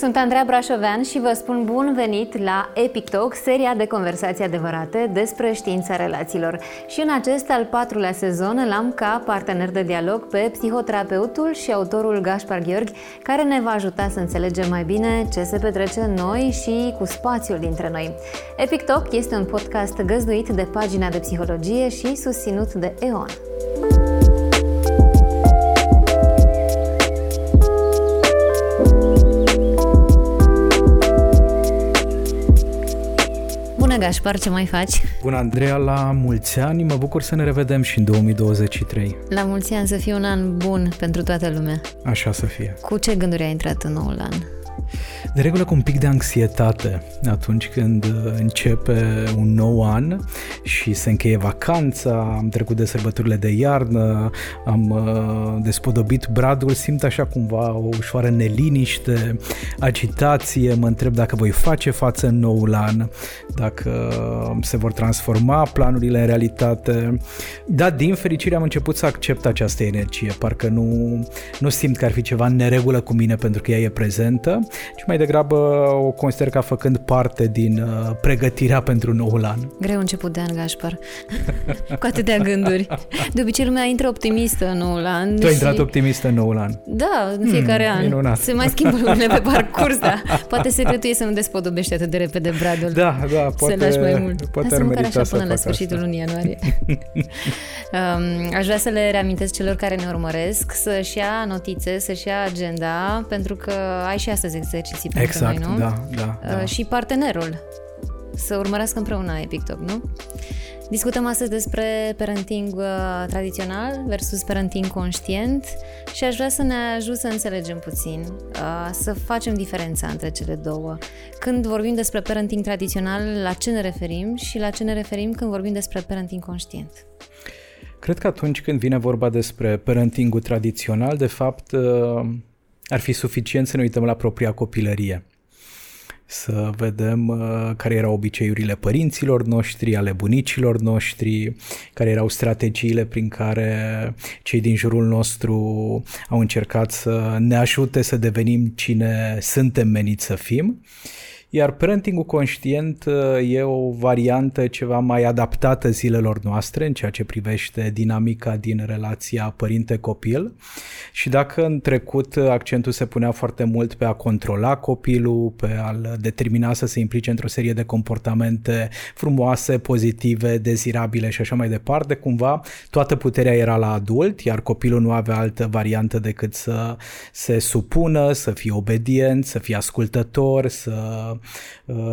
Sunt Andreea Brașovean și vă spun bun venit la Epic Talk, seria de conversații adevărate despre știința relațiilor. Și în acest al patrulea sezon l-am ca partener de dialog pe psihoterapeutul și autorul Gaspar Gheorghi, care ne va ajuta să înțelegem mai bine ce se petrece în noi și cu spațiul dintre noi. Epic Talk este un podcast găzduit de pagina de psihologie și susținut de EON. Gașpar, ce mai faci? Bună, Andreea, la mulți ani. Mă bucur să ne revedem și în 2023. La mulți ani să fie un an bun pentru toată lumea. Așa să fie. Cu ce gânduri ai intrat în noul an? De regulă cu un pic de anxietate atunci când uh, începe un nou an și se încheie vacanța, am trecut de sărbătorile de iarnă, am uh, despodobit bradul, simt așa cumva o ușoară neliniște, agitație, mă întreb dacă voi face față în noul an, dacă se vor transforma planurile în realitate. Da, din fericire am început să accept această energie, parcă nu, nu simt că ar fi ceva în neregulă cu mine pentru că ea e prezentă, ci mai degrabă o consider ca făcând parte din uh, pregătirea pentru noul an. Greu început de an, Gașpar. Cu atâtea gânduri. De obicei lumea intră optimistă în noul an. Tu ai intrat optimistă în noul an. Da, în fiecare hmm, an. Minunat. Se mai schimbă lucrurile pe parcurs, da. Poate secretul e să nu despodobești atât de repede bradul. Da, da, poate, să lași mai mult. poate Hai ar măcar așa până la sfârșitul asta. lunii ianuarie. um, aș vrea să le reamintesc celor care ne urmăresc să-și ia notițe, să-și ia agenda, pentru că ai și astăzi exerciții pentru Exact, noi, nu? da, da, Uh, da. și partenerul să urmărească împreună Epic Talk, nu? Discutăm astăzi despre parenting uh, tradițional versus parenting conștient și aș vrea să ne ajut să înțelegem puțin, uh, să facem diferența între cele două. Când vorbim despre parenting tradițional, la ce ne referim și la ce ne referim când vorbim despre parenting conștient? Cred că atunci când vine vorba despre parentingul tradițional, de fapt, uh, ar fi suficient să ne uităm la propria copilărie. Să vedem uh, care erau obiceiurile părinților noștri, ale bunicilor noștri, care erau strategiile prin care cei din jurul nostru au încercat să ne ajute să devenim cine suntem meniți să fim. Iar parentingul conștient uh, e o variantă ceva mai adaptată zilelor noastre în ceea ce privește dinamica din relația părinte-copil. Și dacă în trecut accentul se punea foarte mult pe a controla copilul, pe a-l determina să se implice într-o serie de comportamente frumoase, pozitive, dezirabile și așa mai departe, cumva toată puterea era la adult, iar copilul nu avea altă variantă decât să se supună, să fie obedient, să fie ascultător, să uh,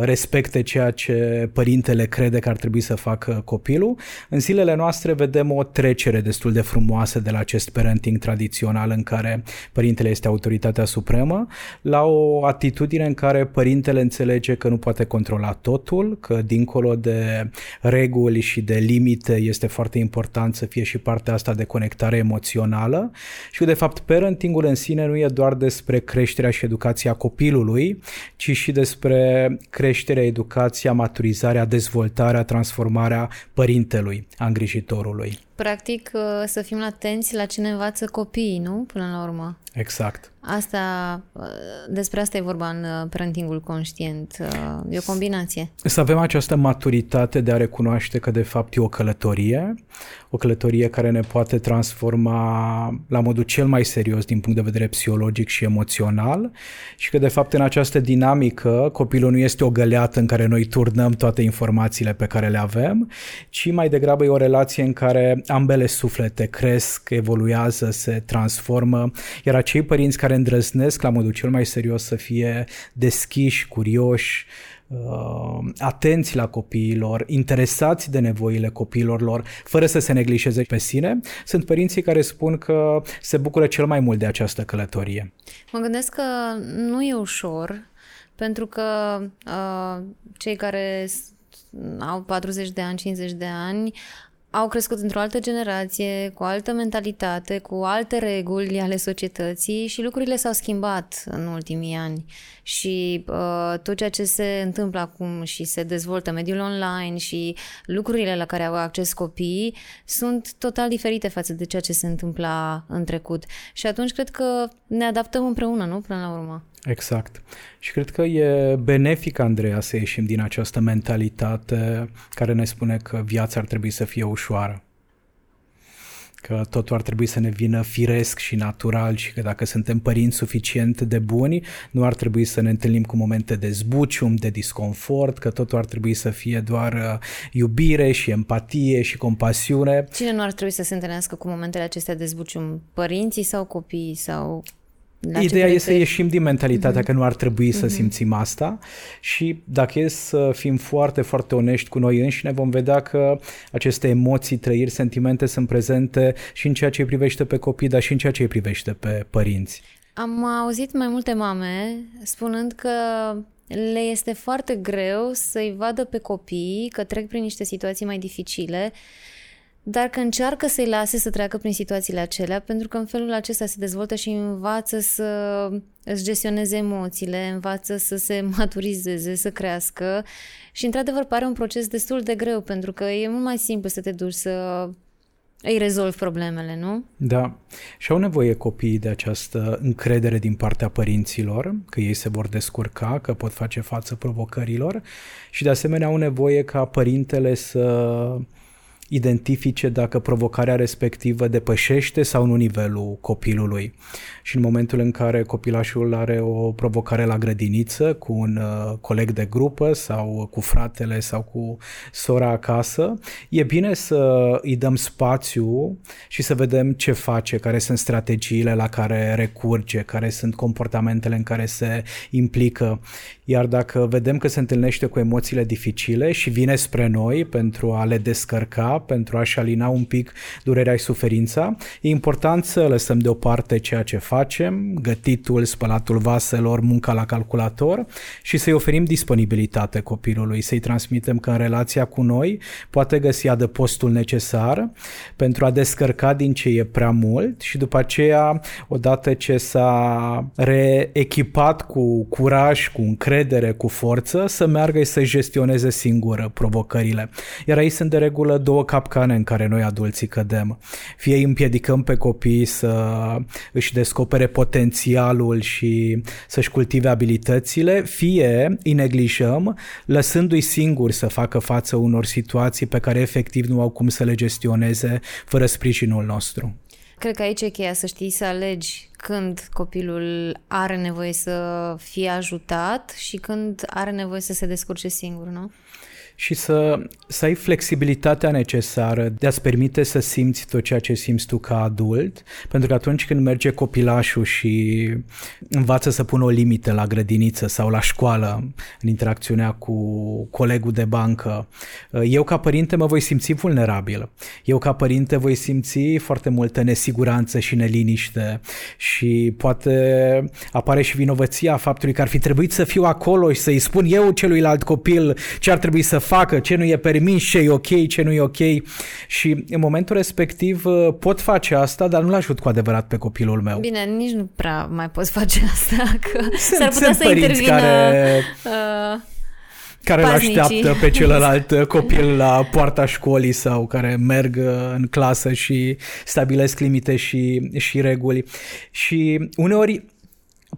respecte ceea ce părintele crede că ar trebui să facă copilul. În zilele noastre vedem o trecere destul de frumoasă de la acest parenting tradițional în care părintele este autoritatea supremă la o atitudine în care părintele înțelege că nu poate controla totul, că dincolo de reguli și de limite este foarte important să fie și partea asta de conectare emoțională și de fapt parentingul în sine nu e doar despre creșterea și educația copilului, ci și despre creșterea, educația, maturizarea, dezvoltarea, transformarea părintelui, a îngrijitorului. Practic, uh, să fim atenți la ce ne învață copiii, nu? Până la urmă. Exact. Asta, uh, despre asta e vorba în uh, parentingul conștient. Uh, E o combinație. Să avem această maturitate de a recunoaște că de fapt e o călătorie, o călătorie care ne poate transforma la modul cel mai serios din punct de vedere psihologic și emoțional și că de fapt în această dinamică copilul nu este o găleată în care noi turnăm toate informațiile pe care le avem, ci mai degrabă e o relație în care ambele suflete cresc, evoluează, se transformă, iar acei părinți care îndrăznesc la modul cel mai serios să fie deschiși, curioși, uh, atenți la copiilor, interesați de nevoile copiilor lor, fără să se neglijeze pe sine, sunt părinții care spun că se bucură cel mai mult de această călătorie. Mă gândesc că nu e ușor, pentru că uh, cei care s- au 40 de ani, 50 de ani, au crescut într-o altă generație, cu o altă mentalitate, cu alte reguli ale societății și lucrurile s-au schimbat în ultimii ani. Și uh, tot ceea ce se întâmplă acum și se dezvoltă mediul online și lucrurile la care au acces copiii sunt total diferite față de ceea ce se întâmpla în trecut. Și atunci cred că ne adaptăm împreună, nu? Până la urmă. Exact. Și cred că e benefic, Andreea, să ieșim din această mentalitate care ne spune că viața ar trebui să fie ușoară că totul ar trebui să ne vină firesc și natural și că dacă suntem părinți suficient de buni, nu ar trebui să ne întâlnim cu momente de zbucium, de disconfort, că totul ar trebui să fie doar uh, iubire și empatie și compasiune. Cine nu ar trebui să se întâlnească cu momentele acestea de zbucium? Părinții sau copiii sau la Ideea e să ieșim din mentalitatea uh-huh. că nu ar trebui să uh-huh. simțim asta și dacă e să fim foarte, foarte onești cu noi înșine, vom vedea că aceste emoții, trăiri, sentimente sunt prezente și în ceea ce îi privește pe copii, dar și în ceea ce îi privește pe părinți. Am auzit mai multe mame spunând că le este foarte greu să-i vadă pe copii că trec prin niște situații mai dificile dar că încearcă să-i lase să treacă prin situațiile acelea, pentru că în felul acesta se dezvoltă și învață să își gestioneze emoțiile, învață să se maturizeze, să crească și într-adevăr pare un proces destul de greu, pentru că e mult mai simplu să te duci să îi rezolvi problemele, nu? Da. Și au nevoie copiii de această încredere din partea părinților, că ei se vor descurca, că pot face față provocărilor și de asemenea au nevoie ca părintele să identifice dacă provocarea respectivă depășește sau nu nivelul copilului. Și în momentul în care copilașul are o provocare la grădiniță cu un uh, coleg de grupă sau cu fratele sau cu sora acasă, e bine să îi dăm spațiu și să vedem ce face, care sunt strategiile la care recurge, care sunt comportamentele în care se implică. Iar dacă vedem că se întâlnește cu emoțiile dificile și vine spre noi pentru a le descărca, pentru a-și alina un pic durerea și suferința, e important să lăsăm deoparte ceea ce facem, gătitul, spălatul vaselor, munca la calculator și să-i oferim disponibilitate copilului, să-i transmitem că în relația cu noi poate găsi adăpostul necesar pentru a descărca din ce e prea mult și după aceea, odată ce s-a reechipat cu curaj, cu încredere, cu forță, să meargă și să gestioneze singură provocările. Iar aici sunt de regulă două capcane în care noi adulții cădem. Fie îi împiedicăm pe copii să își descopere potențialul și să-și cultive abilitățile, fie îi neglijăm lăsându-i singuri să facă față unor situații pe care efectiv nu au cum să le gestioneze fără sprijinul nostru. Cred că aici e cheia să știi să alegi când copilul are nevoie să fie ajutat și când are nevoie să se descurce singur, nu? Și să, să ai flexibilitatea necesară de a-ți permite să simți tot ceea ce simți tu ca adult, pentru că atunci când merge copilașul și învață să pună o limită la grădiniță sau la școală în interacțiunea cu colegul de bancă, eu ca părinte mă voi simți vulnerabil. Eu ca părinte voi simți foarte multă nesiguranță și neliniște și poate apare și vinovăția faptului că ar fi trebuit să fiu acolo și să-i spun eu celuilalt copil ce ar trebui să facă, ce nu e permis, ce e ok, ce nu e ok și în momentul respectiv uh, pot face asta, dar nu-l ajut cu adevărat pe copilul meu. Bine, nici nu prea mai poți face asta, că sunt, s-ar putea sunt să intervină... Care... Uh, care îl așteaptă pe celălalt copil la poarta școlii sau care merg uh, în clasă și stabilesc limite și, și reguli. Și uneori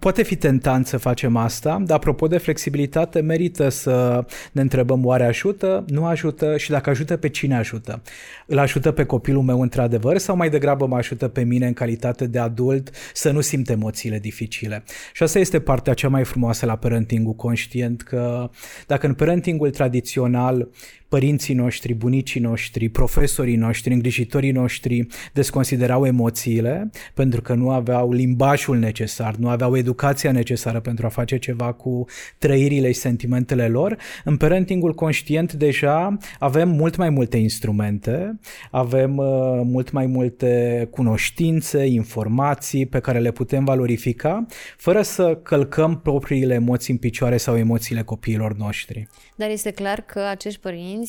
Poate fi tentant să facem asta, dar apropo de flexibilitate, merită să ne întrebăm oare ajută, nu ajută și dacă ajută pe cine ajută. Îl ajută pe copilul meu într-adevăr sau mai degrabă mă ajută pe mine în calitate de adult să nu simt emoțiile dificile. Și asta este partea cea mai frumoasă la parentingul conștient, că dacă în parentingul tradițional părinții noștri, bunicii noștri, profesorii noștri, îngrijitorii noștri desconsiderau emoțiile pentru că nu aveau limbajul necesar, nu aveau educația necesară pentru a face ceva cu trăirile și sentimentele lor. În parentingul conștient deja avem mult mai multe instrumente, avem uh, mult mai multe cunoștințe, informații pe care le putem valorifica fără să călcăm propriile emoții în picioare sau emoțiile copiilor noștri. Dar este clar că acești părinți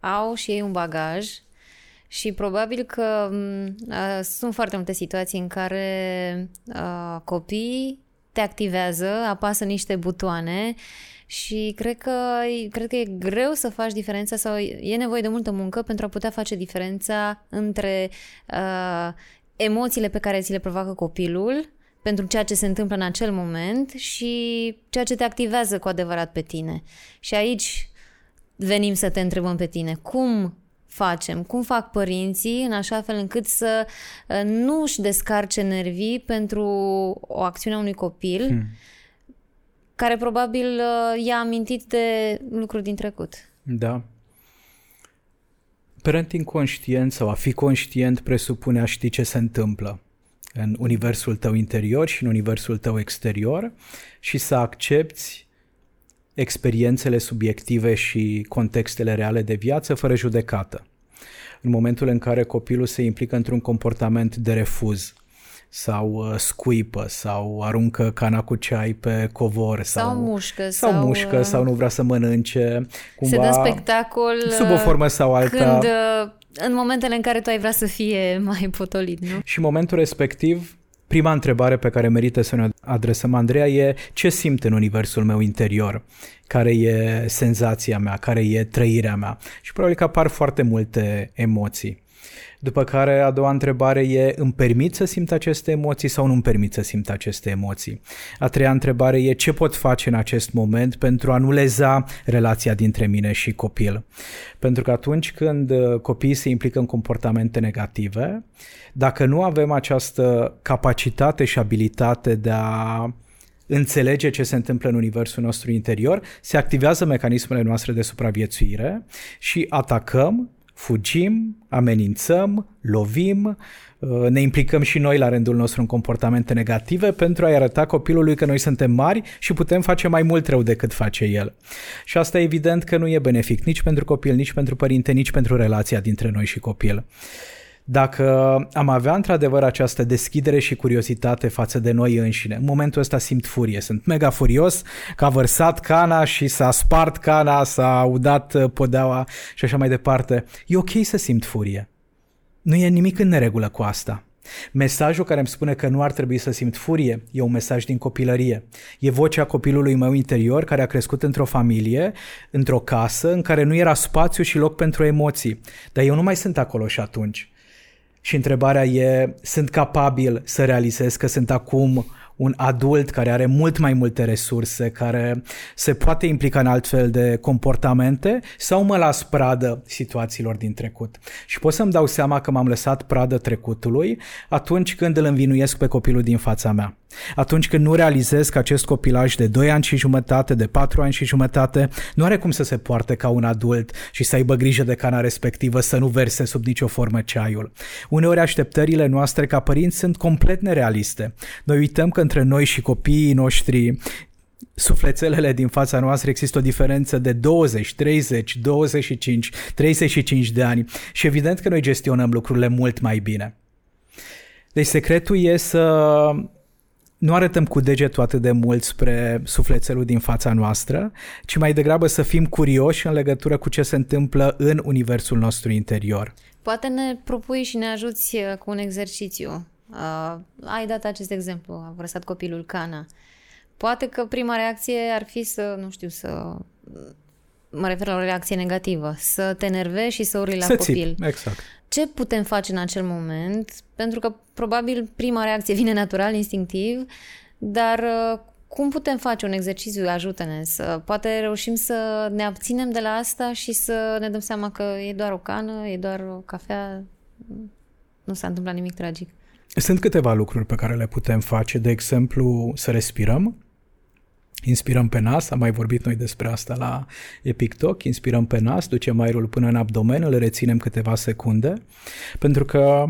au și ei un bagaj și probabil că uh, sunt foarte multe situații în care uh, copiii te activează, apasă niște butoane și cred că, cred că e greu să faci diferența sau e nevoie de multă muncă pentru a putea face diferența între uh, emoțiile pe care ți le provoacă copilul pentru ceea ce se întâmplă în acel moment și ceea ce te activează cu adevărat pe tine. Și aici venim să te întrebăm pe tine. Cum facem? Cum fac părinții în așa fel încât să uh, nu își descarce nervii pentru o acțiune a unui copil hmm. care probabil uh, i-a amintit de lucruri din trecut? Da. Parenting conștient sau a fi conștient presupune a ști ce se întâmplă în universul tău interior și în universul tău exterior și să accepti experiențele subiective și contextele reale de viață fără judecată. În momentul în care copilul se implică într-un comportament de refuz sau uh, scuipă sau aruncă cana cu ceai pe covor sau, sau mușcă sau, sau mușcă uh, sau nu vrea să mănânce cumva se dă spectacol sub o formă sau alta când uh, în momentele în care tu ai vrea să fie mai potolit, nu? Și în momentul respectiv Prima întrebare pe care merită să ne adresăm, Andreea, e ce simt în universul meu interior, care e senzația mea, care e trăirea mea. Și probabil că apar foarte multe emoții. După care a doua întrebare e îmi permit să simt aceste emoții sau nu îmi permit să simt aceste emoții? A treia întrebare e ce pot face în acest moment pentru a nu leza relația dintre mine și copil? Pentru că atunci când uh, copiii se implică în comportamente negative, dacă nu avem această capacitate și abilitate de a înțelege ce se întâmplă în universul nostru interior, se activează mecanismele noastre de supraviețuire și atacăm fugim, amenințăm, lovim, uh, ne implicăm și noi la rândul nostru în comportamente negative pentru a-i arăta copilului că noi suntem mari și putem face mai mult rău decât face el. Și asta evident că nu e benefic nici pentru copil, nici pentru părinte, nici pentru relația dintre noi și copil. Dacă am avea într-adevăr această deschidere și curiozitate față de noi înșine, în momentul ăsta simt furie, sunt mega furios că a vărsat cana și s-a spart cana, s-a udat uh, podeaua și așa mai departe. E ok să simt furie. Nu e nimic în neregulă cu asta. Mesajul care îmi spune că nu ar trebui să simt furie e un mesaj din copilărie. E vocea copilului meu interior care a crescut într-o familie, într-o casă în care nu era spațiu și loc pentru emoții. Dar eu nu mai sunt acolo și atunci. Și întrebarea e, sunt capabil să realizez că sunt acum un adult care are mult mai multe resurse, care se poate implica în altfel de comportamente sau mă las pradă situațiilor din trecut. Și pot să-mi dau seama că m-am lăsat pradă trecutului atunci când îl învinuiesc pe copilul din fața mea. Atunci când nu realizez că acest copilaj de 2 ani și jumătate, de 4 ani și jumătate, nu are cum să se poarte ca un adult și să aibă grijă de cana respectivă să nu verse sub nicio formă ceaiul. Uneori așteptările noastre ca părinți sunt complet nerealiste. Noi uităm că între noi și copiii noștri sufletelele din fața noastră există o diferență de 20, 30, 25, 35 de ani și evident că noi gestionăm lucrurile mult mai bine. Deci secretul e să nu arătăm cu degetul atât de mult spre sufletelul din fața noastră, ci mai degrabă să fim curioși în legătură cu ce se întâmplă în universul nostru interior. Poate ne propui și ne ajuți uh, cu un exercițiu. Uh, ai dat acest exemplu, a vărsat copilul cana. Poate că prima reacție ar fi să, nu știu, să mă refer la o reacție negativă, să te nervezi și să urli la să copil. Țip, exact. Ce putem face în acel moment? Pentru că probabil prima reacție vine natural, instinctiv, dar uh, cum putem face un exercițiu? Ajută-ne să poate reușim să ne abținem de la asta și să ne dăm seama că e doar o cană, e doar o cafea, nu s-a întâmplat nimic tragic. Sunt câteva lucruri pe care le putem face, de exemplu să respirăm, Inspirăm pe nas, am mai vorbit noi despre asta la Epictoc, inspirăm pe nas, ducem aerul până în abdomen, îl reținem câteva secunde, pentru că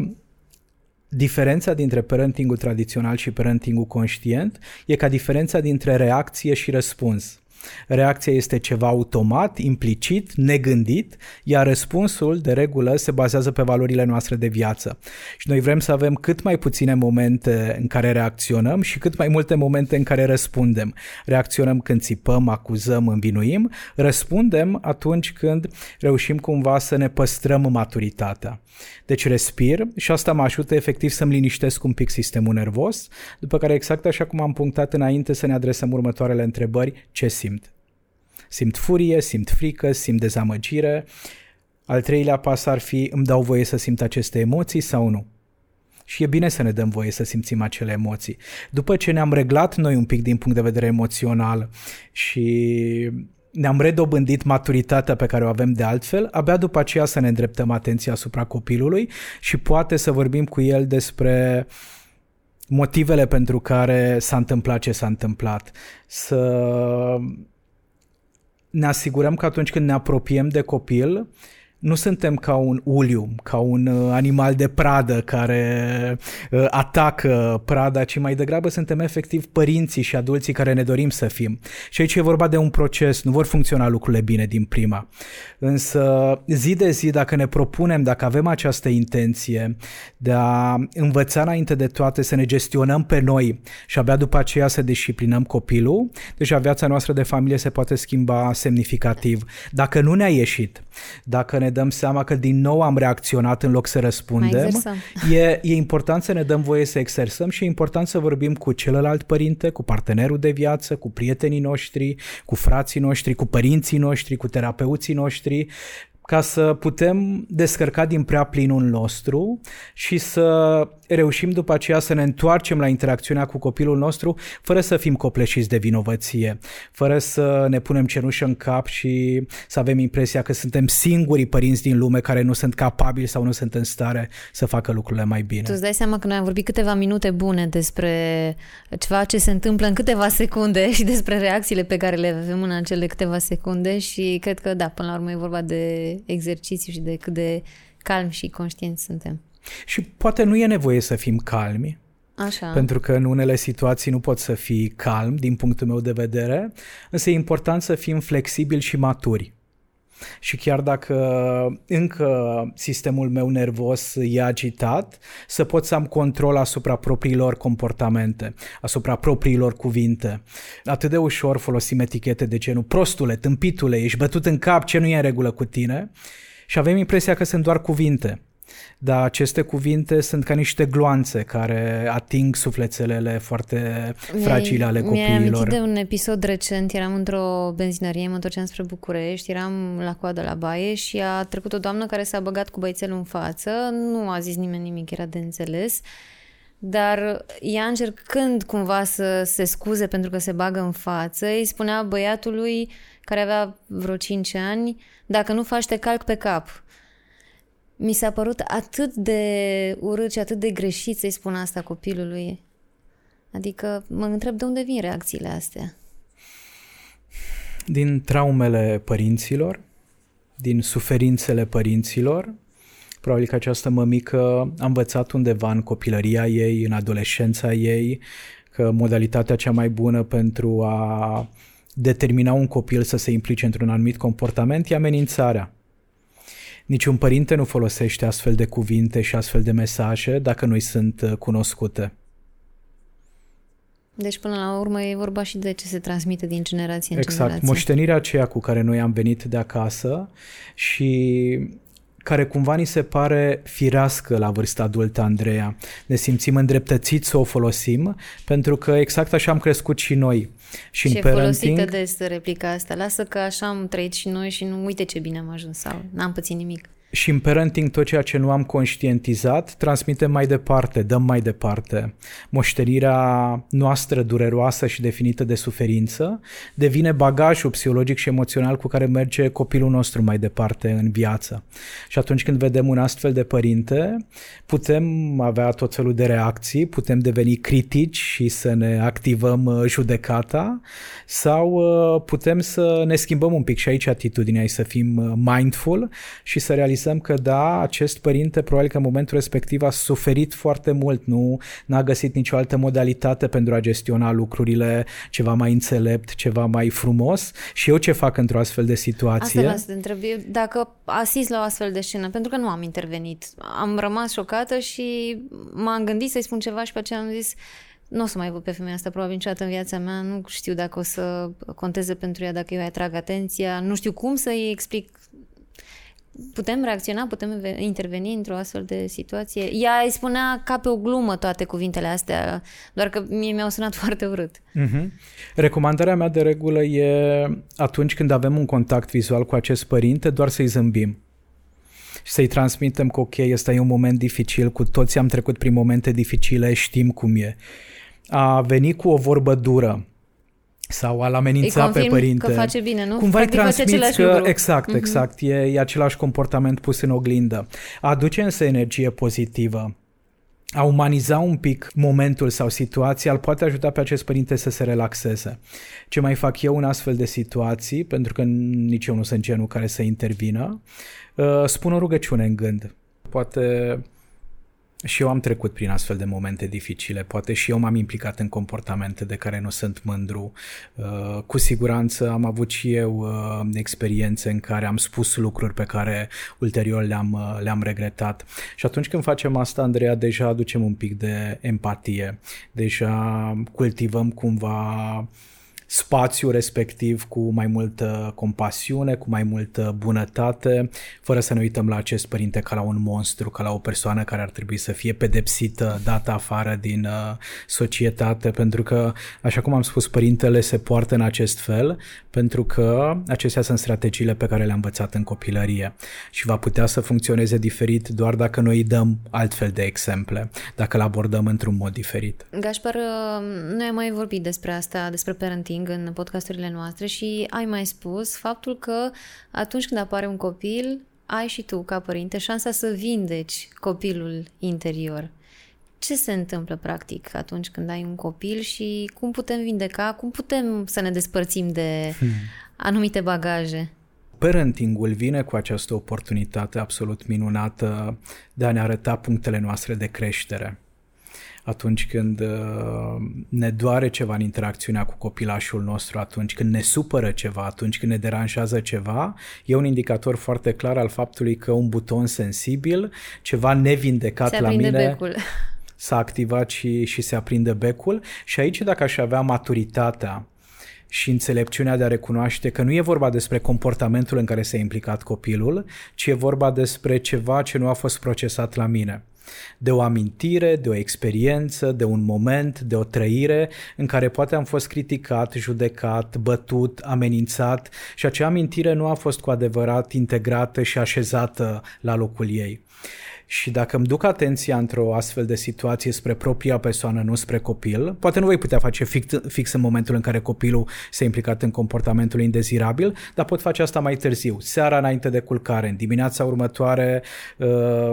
diferența dintre parentingul tradițional și parentingul conștient e ca diferența dintre reacție și răspuns. Reacția este ceva automat, implicit, negândit, iar răspunsul, de regulă, se bazează pe valorile noastre de viață. Și noi vrem să avem cât mai puține momente în care reacționăm și cât mai multe momente în care răspundem. Reacționăm când țipăm, acuzăm, învinuim, răspundem atunci când reușim cumva să ne păstrăm maturitatea. Deci respir și asta mă ajută efectiv să-mi liniștesc un pic sistemul nervos, după care exact așa cum am punctat înainte să ne adresăm următoarele întrebări, ce simt? Simt furie, simt frică, simt dezamăgire. Al treilea pas ar fi, îmi dau voie să simt aceste emoții sau nu? și e bine să ne dăm voie să simțim acele emoții. După ce ne-am reglat noi un pic din punct de vedere emoțional și ne-am redobândit maturitatea pe care o avem de altfel, abia după aceea să ne îndreptăm atenția asupra copilului și poate să vorbim cu el despre motivele pentru care s-a întâmplat ce s-a întâmplat. Să ne asigurăm că atunci când ne apropiem de copil, nu suntem ca un uliu, ca un uh, animal de pradă care uh, atacă prada, ci mai degrabă suntem efectiv părinții și adulții care ne dorim să fim. Și aici e vorba de un proces, nu vor funcționa lucrurile bine din prima. Însă zi de zi, dacă ne propunem, dacă avem această intenție de a învăța înainte de toate să ne gestionăm pe noi și abia după aceea să disciplinăm copilul, deja viața noastră de familie se poate schimba semnificativ. Dacă nu ne-a ieșit, dacă ne dăm seama că din nou am reacționat în loc să răspundem, e, e important să ne dăm voie să exersăm și e important să vorbim cu celălalt părinte, cu partenerul de viață, cu prietenii noștri, cu frații noștri, cu părinții noștri, cu terapeuții noștri, ca să putem descărca din prea plinul nostru și să reușim după aceea să ne întoarcem la interacțiunea cu copilul nostru fără să fim copleșiți de vinovăție, fără să ne punem cenușă în cap și să avem impresia că suntem singurii părinți din lume care nu sunt capabili sau nu sunt în stare să facă lucrurile mai bine. Tu îți dai seama că noi am vorbit câteva minute bune despre ceva ce se întâmplă în câteva secunde și despre reacțiile pe care le avem în acele câteva secunde și cred că da, până la urmă e vorba de exercițiu și de cât de calmi și conștienți suntem. Și poate nu e nevoie să fim calmi, Așa. Pentru că în unele situații nu pot să fii calm din punctul meu de vedere, însă e important să fim flexibili și maturi. Și chiar dacă încă sistemul meu nervos e agitat, să pot să am control asupra propriilor comportamente, asupra propriilor cuvinte. Atât de ușor folosim etichete de genul prostule, tâmpitule, ești bătut în cap, ce nu e în regulă cu tine? Și avem impresia că sunt doar cuvinte dar aceste cuvinte sunt ca niște gloanțe care ating sufletelele foarte fragile ale copiilor. Mi-am de un episod recent, eram într-o benzinărie, mă întorceam spre București, eram la coadă la baie și a trecut o doamnă care s-a băgat cu băițelul în față, nu a zis nimeni nimic, era de înțeles, dar ea încercând cumva să se scuze pentru că se bagă în față, îi spunea băiatului care avea vreo 5 ani, dacă nu faci te calc pe cap mi s-a părut atât de urât și atât de greșit să-i spun asta copilului. Adică mă întreb de unde vin reacțiile astea. Din traumele părinților, din suferințele părinților, probabil că această mămică a învățat undeva în copilăria ei, în adolescența ei, că modalitatea cea mai bună pentru a determina un copil să se implice într-un anumit comportament e amenințarea. Niciun părinte nu folosește astfel de cuvinte și astfel de mesaje dacă nu-i sunt uh, cunoscute. Deci, până la urmă, e vorba și de ce se transmite din generație în exact. generație. Exact. Moștenirea aceea cu care noi am venit de acasă și care cumva ni se pare firească la vârsta adultă, Andreea. Ne simțim îndreptățiți să o folosim, pentru că exact așa am crescut și noi. Și, și în parenting... folosită des replica asta. Lasă că așa am trăit și noi și nu uite ce bine am ajuns sau n-am pățit nimic și în parenting tot ceea ce nu am conștientizat, transmitem mai departe, dăm mai departe. Moștenirea noastră dureroasă și definită de suferință devine bagajul psihologic și emoțional cu care merge copilul nostru mai departe în viață. Și atunci când vedem un astfel de părinte, putem avea tot felul de reacții, putem deveni critici și să ne activăm uh, judecata sau uh, putem să ne schimbăm un pic și aici atitudinea să fim uh, mindful și să realizăm realizăm că da, acest părinte probabil că în momentul respectiv a suferit foarte mult, nu n-a găsit nicio altă modalitate pentru a gestiona lucrurile ceva mai înțelept, ceva mai frumos și eu ce fac într-o astfel de situație? Asta să te întreb, dacă asist la o astfel de scenă, pentru că nu am intervenit. Am rămas șocată și m-am gândit să-i spun ceva și pe aceea am zis nu o să mai văd pe femeia asta probabil niciodată în viața mea, nu știu dacă o să conteze pentru ea, dacă eu îi atrag atenția, nu știu cum să-i explic putem reacționa, putem interveni într-o astfel de situație. Ea îi spunea ca pe o glumă toate cuvintele astea, doar că mie mi-au sunat foarte urât. Uh-huh. Recomandarea mea de regulă e atunci când avem un contact vizual cu acest părinte, doar să-i zâmbim și să-i transmitem că ok, ăsta e un moment dificil, cu toți am trecut prin momente dificile, știm cum e. A venit cu o vorbă dură, sau al amenința pe părinte. că face bine, nu? Cumva îi transmiți că, lucru. exact, mhm. exact, uh-huh. e, e același comportament pus în oglindă. Aduce însă energie pozitivă a umaniza un pic momentul sau situația îl poate ajuta pe acest părinte să se relaxeze. Ce mai fac eu în astfel de situații, pentru că nici eu nu sunt genul care să intervină, uh, spun o rugăciune în gând. Poate și eu am trecut prin astfel de momente dificile, poate și eu m-am implicat în comportamente de care nu sunt mândru. Uh, cu siguranță am avut și eu uh, experiențe în care am spus lucruri pe care ulterior le-am, uh, le-am regretat. Și atunci când facem asta, Andreea, deja aducem un pic de empatie, deja cultivăm cumva spațiul respectiv cu mai multă compasiune, cu mai multă bunătate, fără să ne uităm la acest părinte ca la un monstru, ca la o persoană care ar trebui să fie pedepsită, dată afară din uh, societate, pentru că, așa cum am spus, părintele se poartă în acest fel, pentru că acestea sunt strategiile pe care le-a învățat în copilărie și va putea să funcționeze diferit doar dacă noi îi dăm altfel de exemple, dacă îl abordăm într-un mod diferit. Gașpar, uh, noi am mai vorbit despre asta, despre parenting coaching în podcasturile noastre și ai mai spus faptul că atunci când apare un copil, ai și tu, ca părinte, șansa să vindeci copilul interior. Ce se întâmplă, practic, atunci când ai un copil și cum putem vindeca, cum putem să ne despărțim de hmm. anumite bagaje? Parentingul vine cu această oportunitate absolut minunată de a ne arăta punctele noastre de creștere atunci când uh, ne doare ceva în interacțiunea cu copilașul nostru, atunci când ne supără ceva, atunci când ne deranjează ceva, e un indicator foarte clar al faptului că un buton sensibil, ceva nevindecat se la mine, becul. s-a activat și, și se aprinde becul și aici dacă aș avea maturitatea și înțelepciunea de a recunoaște că nu e vorba despre comportamentul în care s-a implicat copilul, ci e vorba despre ceva ce nu a fost procesat la mine de o amintire, de o experiență, de un moment, de o trăire în care poate am fost criticat, judecat, bătut, amenințat și acea amintire nu a fost cu adevărat integrată și așezată la locul ei. Și dacă îmi duc atenția într-o astfel de situație spre propria persoană, nu spre copil, poate nu voi putea face fix, fix în momentul în care copilul s-a implicat în comportamentul indezirabil, dar pot face asta mai târziu, seara înainte de culcare, în dimineața următoare, uh,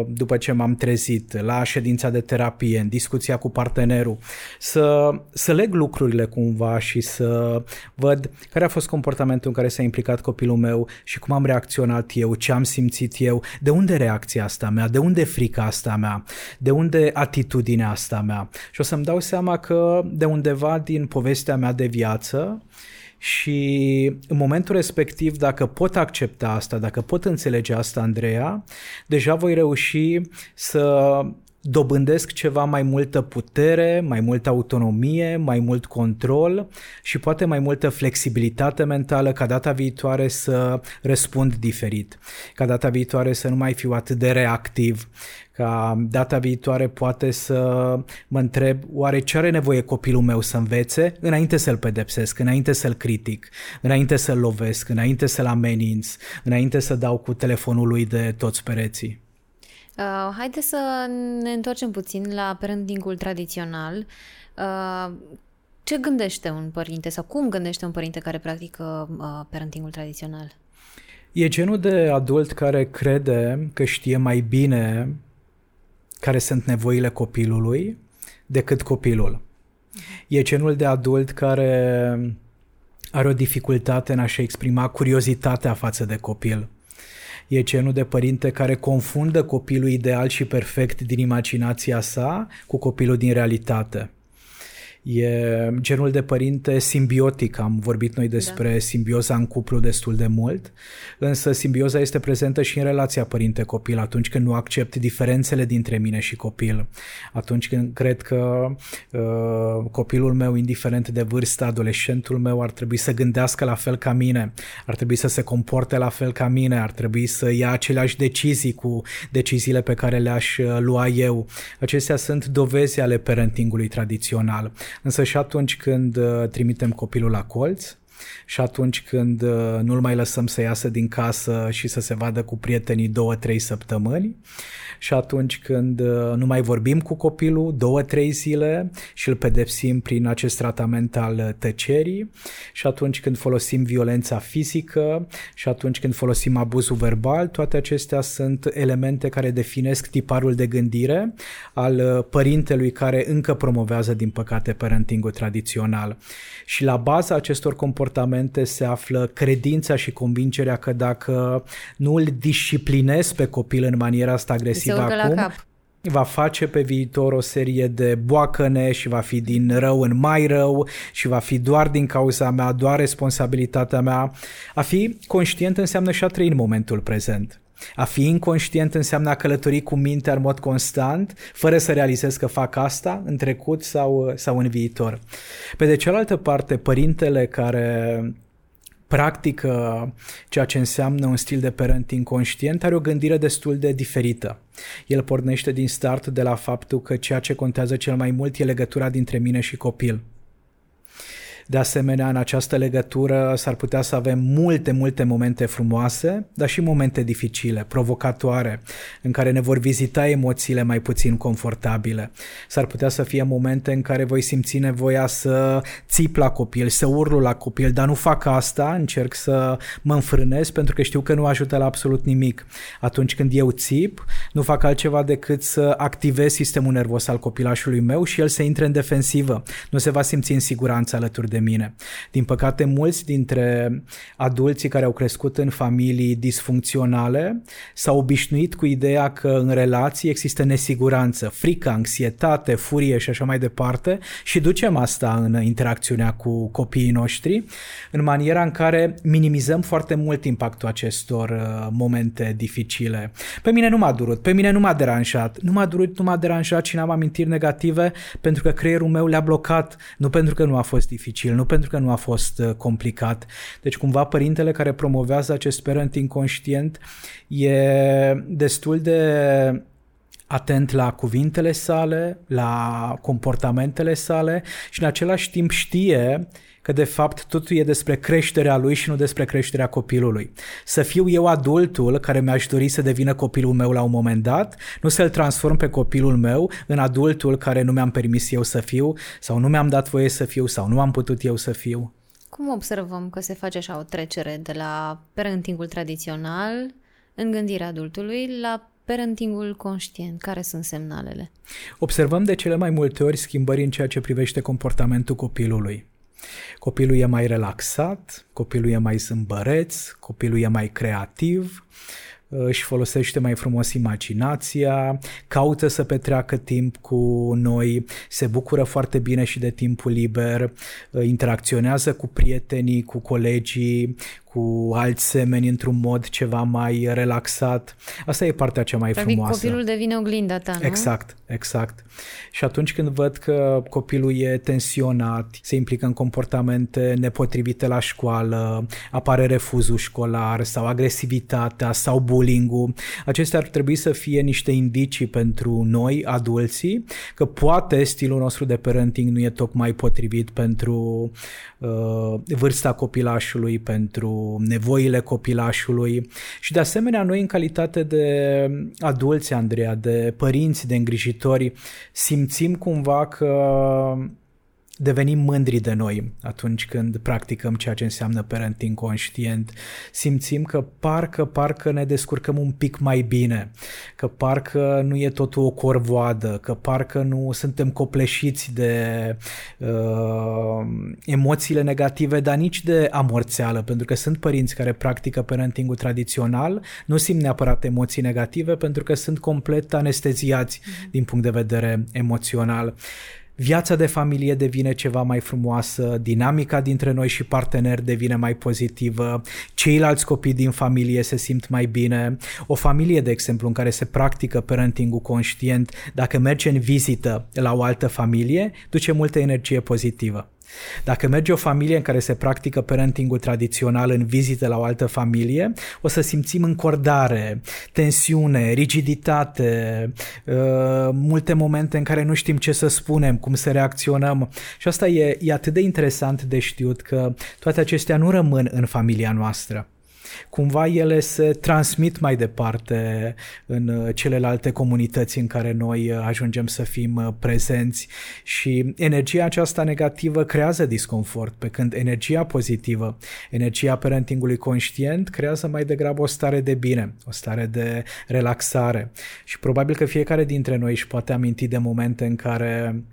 după ce m-am trezit, la ședința de terapie, în discuția cu partenerul, să, să leg lucrurile cumva și să văd care a fost comportamentul în care s-a implicat copilul meu și cum am reacționat eu, ce am simțit eu, de unde reacția asta mea, de unde frica asta mea? De unde atitudinea asta mea? Și o să-mi dau seama că de undeva din povestea mea de viață și în momentul respectiv, dacă pot accepta asta, dacă pot înțelege asta, Andreea, deja voi reuși să dobândesc ceva mai multă putere, mai multă autonomie, mai mult control și poate mai multă flexibilitate mentală ca data viitoare să răspund diferit, ca data viitoare să nu mai fiu atât de reactiv, ca data viitoare poate să mă întreb oare ce are nevoie copilul meu să învețe înainte să-l pedepsesc, înainte să-l critic, înainte să-l lovesc, înainte să-l ameninț, înainte să dau cu telefonul lui de toți pereții. Uh, haideți să ne întoarcem puțin la parentingul tradițional. Uh, ce gândește un părinte sau cum gândește un părinte care practică uh, parentingul tradițional? E genul de adult care crede că știe mai bine care sunt nevoile copilului decât copilul. E genul de adult care are o dificultate în a-și exprima curiozitatea față de copil e genul de părinte care confundă copilul ideal și perfect din imaginația sa cu copilul din realitate. E genul de părinte simbiotic, am vorbit noi despre da. simbioza în cuplu destul de mult, însă simbioza este prezentă și în relația părinte-copil, atunci când nu accept diferențele dintre mine și copil, atunci când cred că uh, copilul meu, indiferent de vârstă, adolescentul meu, ar trebui să gândească la fel ca mine, ar trebui să se comporte la fel ca mine, ar trebui să ia aceleași decizii cu deciziile pe care le-aș uh, lua eu. Acestea sunt dovezi ale parentingului tradițional. Însă și atunci când uh, trimitem copilul la colț, și atunci când uh, nu-l mai lăsăm să iasă din casă și să se vadă cu prietenii două, trei săptămâni și atunci când uh, nu mai vorbim cu copilul două, trei zile și îl pedepsim prin acest tratament al uh, tăcerii și atunci când folosim violența fizică și atunci când folosim abuzul verbal, toate acestea sunt elemente care definesc tiparul de gândire al părintelui care încă promovează, din păcate, parentingul tradițional. Și la baza acestor comportamente se află credința și convingerea că dacă nu îl disciplinez pe copil în maniera asta agresivă acum, va face pe viitor o serie de boacăne și va fi din rău în mai rău și va fi doar din cauza mea, doar responsabilitatea mea. A fi conștient înseamnă și a trăi în momentul prezent. A fi inconștient înseamnă a călători cu mintea în mod constant, fără să realizez că fac asta în trecut sau, sau în viitor. Pe de cealaltă parte, părintele care practică ceea ce înseamnă un stil de parenting conștient, are o gândire destul de diferită. El pornește din start de la faptul că ceea ce contează cel mai mult e legătura dintre mine și copil. De asemenea, în această legătură s-ar putea să avem multe, multe momente frumoase, dar și momente dificile, provocatoare, în care ne vor vizita emoțiile mai puțin confortabile. S-ar putea să fie momente în care voi simți nevoia să țip la copil, să urlu la copil, dar nu fac asta, încerc să mă înfrânez pentru că știu că nu ajută la absolut nimic. Atunci când eu țip, nu fac altceva decât să activez sistemul nervos al copilașului meu și el să intre în defensivă. Nu se va simți în siguranță alături de de mine. Din păcate, mulți dintre adulții care au crescut în familii disfuncționale s-au obișnuit cu ideea că în relații există nesiguranță, frică, anxietate, furie și așa mai departe și ducem asta în interacțiunea cu copiii noștri în maniera în care minimizăm foarte mult impactul acestor uh, momente dificile. Pe mine nu m-a durut, pe mine nu m-a deranjat, nu m-a durut, nu m-a deranjat și n-am amintiri negative pentru că creierul meu le-a blocat, nu pentru că nu a fost dificil dificil, nu pentru că nu a fost uh, complicat. Deci cumva părintele care promovează acest parenting conștient e destul de atent la cuvintele sale, la comportamentele sale și în același timp știe că de fapt totul e despre creșterea lui și nu despre creșterea copilului. Să fiu eu adultul care mi-aș dori să devină copilul meu la un moment dat, nu să-l transform pe copilul meu în adultul care nu mi-am permis eu să fiu sau nu mi-am dat voie să fiu sau nu am putut eu să fiu. Cum observăm că se face așa o trecere de la parentingul tradițional în gândirea adultului la parentingul conștient? Care sunt semnalele? Observăm de cele mai multe ori schimbări în ceea ce privește comportamentul copilului. Copilul e mai relaxat, copilul e mai zâmbăreț, copilul e mai creativ, își folosește mai frumos imaginația, caută să petreacă timp cu noi, se bucură foarte bine și de timpul liber, interacționează cu prietenii, cu colegii, cu alți semeni într-un mod ceva mai relaxat. Asta e partea cea mai Practic, frumoasă. copilul devine oglinda ta, nu? Exact, exact. Și atunci când văd că copilul e tensionat, se implică în comportamente nepotrivite la școală, apare refuzul școlar sau agresivitatea sau bullying-ul, acestea ar trebui să fie niște indicii pentru noi, adulții, că poate stilul nostru de parenting nu e tocmai potrivit pentru uh, vârsta copilașului, pentru nevoile copilașului. Și de asemenea noi în calitate de adulți, Andreea, de părinți, de îngrijitori, simțim cumva că devenim mândri de noi atunci când practicăm ceea ce înseamnă parenting conștient. Simțim că parcă, parcă ne descurcăm un pic mai bine, că parcă nu e totul o corvoadă, că parcă nu suntem copleșiți de uh, emoțiile negative, dar nici de amorțeală, pentru că sunt părinți care practică parentingul tradițional, nu simt neapărat emoții negative pentru că sunt complet anesteziați mm-hmm. din punct de vedere emoțional viața de familie devine ceva mai frumoasă, dinamica dintre noi și parteneri devine mai pozitivă, ceilalți copii din familie se simt mai bine. O familie, de exemplu, în care se practică parenting-ul conștient, dacă merge în vizită la o altă familie, duce multă energie pozitivă. Dacă merge o familie în care se practică parentingul tradițional în vizite la o altă familie, o să simțim încordare, tensiune, rigiditate, uh, multe momente în care nu știm ce să spunem, cum să reacționăm. Și asta e, e atât de interesant de știut că toate acestea nu rămân în familia noastră cumva ele se transmit mai departe în uh, celelalte comunități în care noi uh, ajungem să fim uh, prezenți. Și energia aceasta negativă creează disconfort, pe când energia pozitivă, energia parentingului conștient creează mai degrabă o stare de bine, o stare de relaxare. Și probabil că fiecare dintre noi își poate aminti de momente în care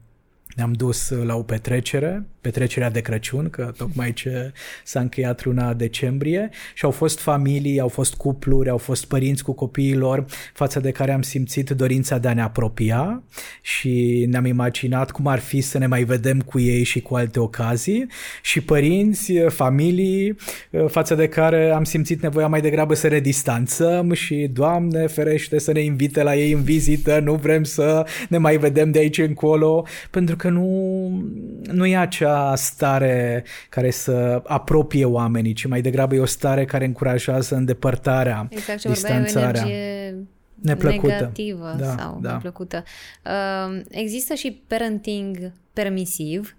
ne-am dus la o petrecere petrecerea de Crăciun, că tocmai ce s-a încheiat luna decembrie și au fost familii, au fost cupluri, au fost părinți cu copiilor față de care am simțit dorința de a ne apropia și ne-am imaginat cum ar fi să ne mai vedem cu ei și cu alte ocazii. Și părinți, familii față de care am simțit nevoia mai degrabă să ne distanțăm și Doamne ferește să ne invite la ei în vizită, nu vrem să ne mai vedem de aici încolo, pentru că nu, nu e acea stare care să apropie oamenii, ci mai degrabă e o stare care încurajează îndepărtarea, exact, ce distanțarea. O energie neplăcută. negativă da, sau da. neplăcută. Uh, există și parenting permisiv.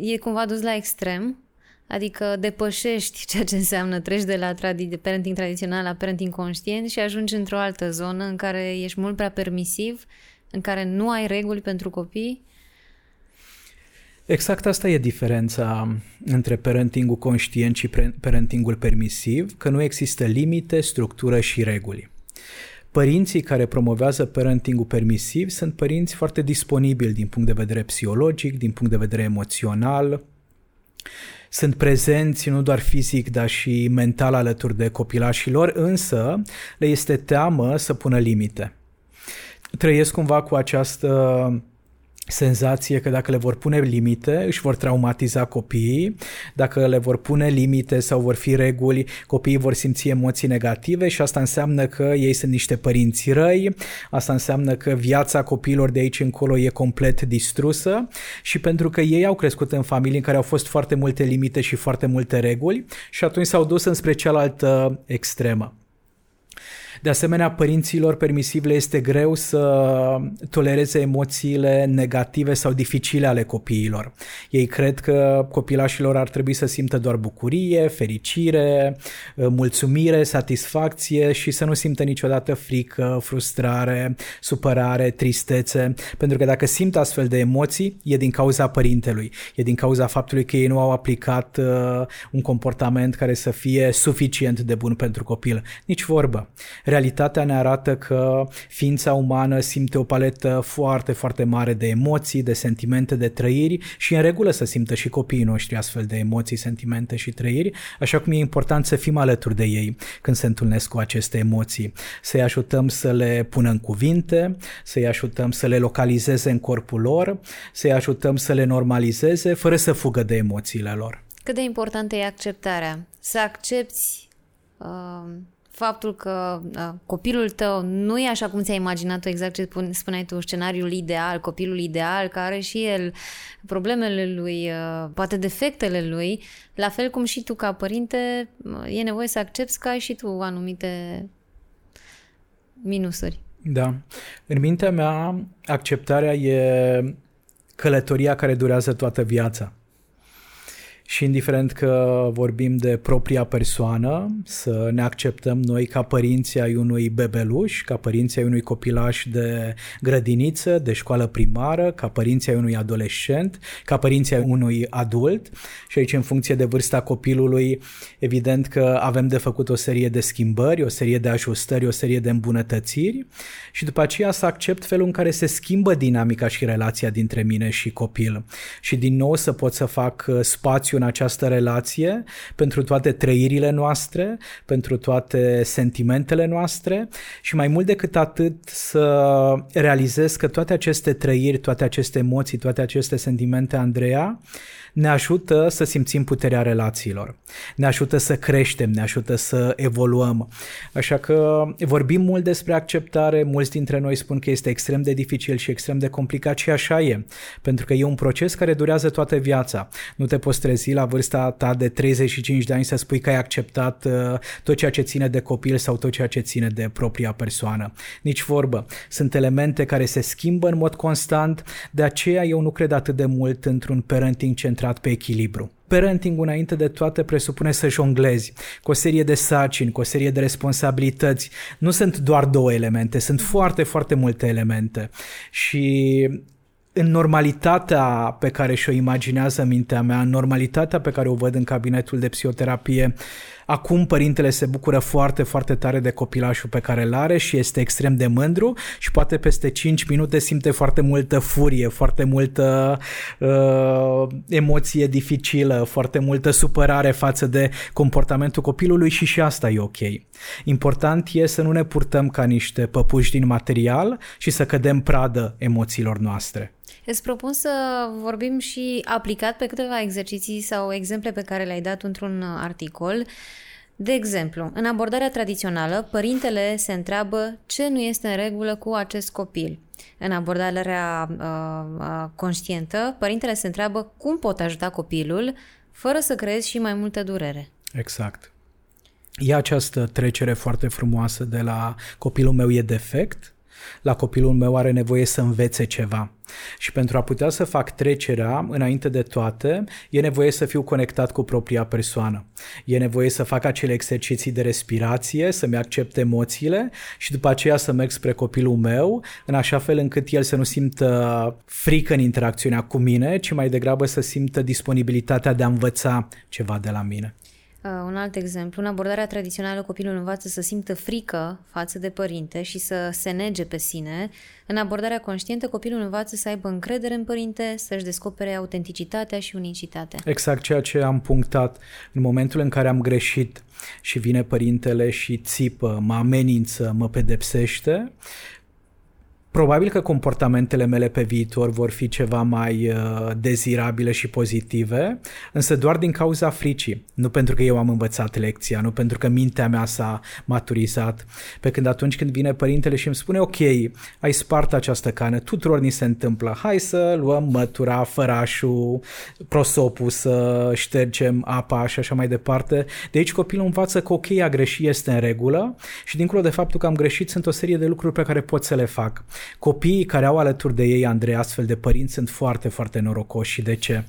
E cumva dus la extrem, adică depășești ceea ce înseamnă, treci de la tradi- de parenting tradițional la parenting conștient și ajungi într-o altă zonă în care ești mult prea permisiv, în care nu ai reguli pentru copii Exact asta e diferența între parentingul conștient și parentingul permisiv, că nu există limite, structură și reguli. Părinții care promovează parentingul permisiv sunt părinți foarte disponibili din punct de vedere psihologic, din punct de vedere emoțional, sunt prezenți nu doar fizic, dar și mental alături de copilașilor, însă le este teamă să pună limite. Trăiesc cumva cu această senzație că dacă le vor pune limite, își vor traumatiza copiii, dacă le vor pune limite sau vor fi reguli, copiii vor simți emoții negative și asta înseamnă că ei sunt niște părinți răi, asta înseamnă că viața copiilor de aici încolo e complet distrusă și pentru că ei au crescut în familii în care au fost foarte multe limite și foarte multe reguli și atunci s-au dus înspre cealaltă extremă. De asemenea, părinților permisivi le este greu să tolereze emoțiile negative sau dificile ale copiilor. Ei cred că copilașilor ar trebui să simtă doar bucurie, fericire, mulțumire, satisfacție și să nu simtă niciodată frică, frustrare, supărare, tristețe, pentru că dacă simt astfel de emoții, e din cauza părintelui, e din cauza faptului că ei nu au aplicat uh, un comportament care să fie suficient de bun pentru copil. Nici vorbă realitatea ne arată că ființa umană simte o paletă foarte, foarte mare de emoții, de sentimente, de trăiri și în regulă să simtă și copiii noștri astfel de emoții, sentimente și trăiri, așa cum e important să fim alături de ei când se întâlnesc cu aceste emoții, să-i ajutăm să le pună în cuvinte, să-i ajutăm să le localizeze în corpul lor, să-i ajutăm să le normalizeze fără să fugă de emoțiile lor. Cât de importantă e acceptarea? Să accepti uh, faptul că uh, copilul tău nu e așa cum ți-ai imaginat tu exact ce spuneai tu, scenariul ideal, copilul ideal, care are și el problemele lui, uh, poate defectele lui, la fel cum și tu ca părinte e nevoie să accepti că ai și tu anumite minusuri. Da. În mintea mea, acceptarea e călătoria care durează toată viața și indiferent că vorbim de propria persoană, să ne acceptăm noi ca părinții ai unui bebeluș, ca părinții ai unui copilaș de grădiniță, de școală primară, ca părinții ai unui adolescent, ca părinții ai unui adult. Și aici în funcție de vârsta copilului, evident că avem de făcut o serie de schimbări, o serie de ajustări, o serie de îmbunătățiri. Și după aceea să accept felul în care se schimbă dinamica și relația dintre mine și copil. Și din nou să pot să fac spațiu spațiu în această relație pentru toate trăirile noastre, pentru toate sentimentele noastre și mai mult decât atât să realizez că toate aceste trăiri, toate aceste emoții, toate aceste sentimente, Andreea, ne ajută să simțim puterea relațiilor, ne ajută să creștem, ne ajută să evoluăm. Așa că vorbim mult despre acceptare, mulți dintre noi spun că este extrem de dificil și extrem de complicat și așa e, pentru că e un proces care durează toată viața. Nu te poți trezi la vârsta ta de 35 de ani să spui că ai acceptat uh, tot ceea ce ține de copil sau tot ceea ce ține de propria persoană. Nici vorbă. Sunt elemente care se schimbă în mod constant, de aceea eu nu cred atât de mult într-un parenting centrat centrat pe echilibru. Parenting înainte de toate presupune să jonglezi cu o serie de sarcini, cu o serie de responsabilități. Nu sunt doar două elemente, sunt foarte, foarte multe elemente. Și în normalitatea pe care și-o imaginează mintea mea, în normalitatea pe care o văd în cabinetul de psihoterapie, acum părintele se bucură foarte, foarte tare de copilașul pe care îl are și este extrem de mândru și poate peste 5 minute simte foarte multă furie, foarte multă uh, emoție dificilă, foarte multă supărare față de comportamentul copilului și și asta e ok. Important e să nu ne purtăm ca niște păpuși din material și să cădem pradă emoțiilor noastre. Îți propun să vorbim și aplicat pe câteva exerciții sau exemple pe care le-ai dat într-un articol. De exemplu, în abordarea tradițională, părintele se întreabă ce nu este în regulă cu acest copil. În abordarea uh, uh, conștientă, părintele se întreabă cum pot ajuta copilul fără să creezi și mai multă durere. Exact. E această trecere foarte frumoasă de la copilul meu e defect la copilul meu are nevoie să învețe ceva. Și pentru a putea să fac trecerea, înainte de toate, e nevoie să fiu conectat cu propria persoană. E nevoie să fac acele exerciții de respirație, să-mi accept emoțiile și după aceea să merg spre copilul meu, în așa fel încât el să nu simtă frică în interacțiunea cu mine, ci mai degrabă să simtă disponibilitatea de a învăța ceva de la mine. Uh, un alt exemplu, în abordarea tradițională copilul învață să simtă frică față de părinte și să se nege pe sine. În abordarea conștientă copilul învață să aibă încredere în părinte, să-și descopere autenticitatea și unicitatea. Exact ceea ce am punctat. În momentul în care am greșit și vine părintele și țipă, mă amenință, mă pedepsește, Probabil că comportamentele mele pe viitor vor fi ceva mai uh, dezirabile și pozitive, însă doar din cauza fricii, nu pentru că eu am învățat lecția, nu pentru că mintea mea s-a maturizat. Pe când atunci când vine părintele și îmi spune, ok, ai spart această cană, tuturor ni se întâmplă, hai să luăm mătura, fărașul, prosopul, să ștergem apa și așa mai departe. De aici copilul învață că ok, a greșit este în regulă și dincolo de faptul că am greșit, sunt o serie de lucruri pe care pot să le fac. Copiii care au alături de ei, Andrei, astfel de părinți sunt foarte, foarte norocoși. Și de ce?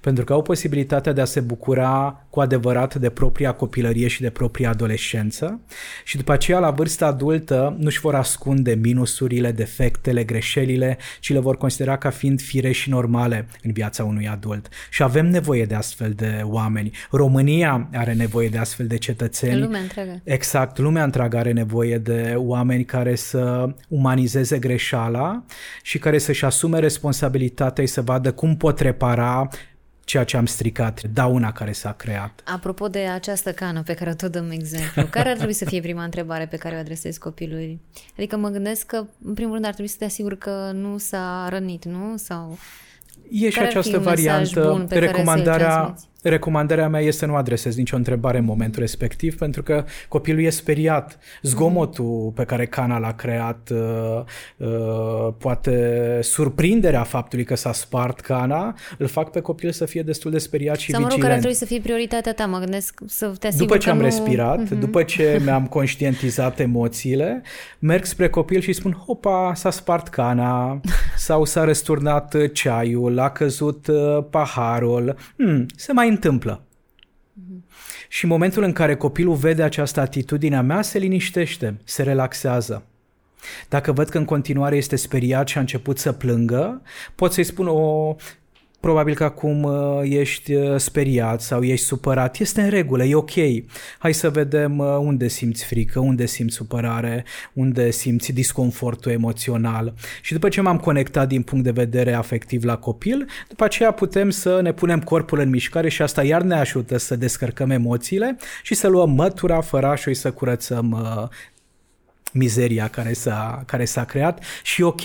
Pentru că au posibilitatea de a se bucura cu adevărat de propria copilărie și de propria adolescență și după aceea, la vârsta adultă, nu-și vor ascunde minusurile, defectele, greșelile, ci le vor considera ca fiind fire și normale în viața unui adult. Și avem nevoie de astfel de oameni. România are nevoie de astfel de cetățeni. Lumea întreagă. Exact, lumea întreagă are nevoie de oameni care să umanizeze greșelile greșeala și care să-și asume responsabilitatea și să vadă cum pot repara ceea ce am stricat, dauna care s-a creat. Apropo de această cană pe care o tot dăm exemplu, care ar trebui să fie prima întrebare pe care o adresezi copilului? Adică mă gândesc că, în primul rând, ar trebui să te asiguri că nu s-a rănit, nu? Sau E și această variantă, recomandarea, recomandarea mea este să nu adresez nicio întrebare în momentul respectiv, pentru că copilul e speriat. Zgomotul mm. pe care Cana l-a creat, uh, uh, poate surprinderea faptului că s-a spart Cana, îl fac pe copil să fie destul de speriat și Sau mă rog, care trebuie să fie prioritatea ta, mă gândesc să te După ce am nu... respirat, mm-hmm. după ce mi-am conștientizat emoțiile, merg spre copil și spun, hopa, s-a spart Cana, sau s-a răsturnat ceaiul, a căzut uh, paharul, hmm, se mai întâmplă. Mm-hmm. Și în momentul în care copilul vede această atitudine a mea, se liniștește, se relaxează. Dacă văd că în continuare este speriat și a început să plângă, pot să-i spun o probabil că acum uh, ești uh, speriat sau ești supărat, este în regulă, e ok. Hai să vedem uh, unde simți frică, unde simți supărare, unde simți disconfortul emoțional. Și după ce m-am conectat din punct de vedere afectiv la copil, după aceea putem să ne punem corpul în mișcare și asta iar ne ajută să descărcăm emoțiile și să luăm mătura, fărașul și să curățăm mizeria care s-a, care s-a creat și ok,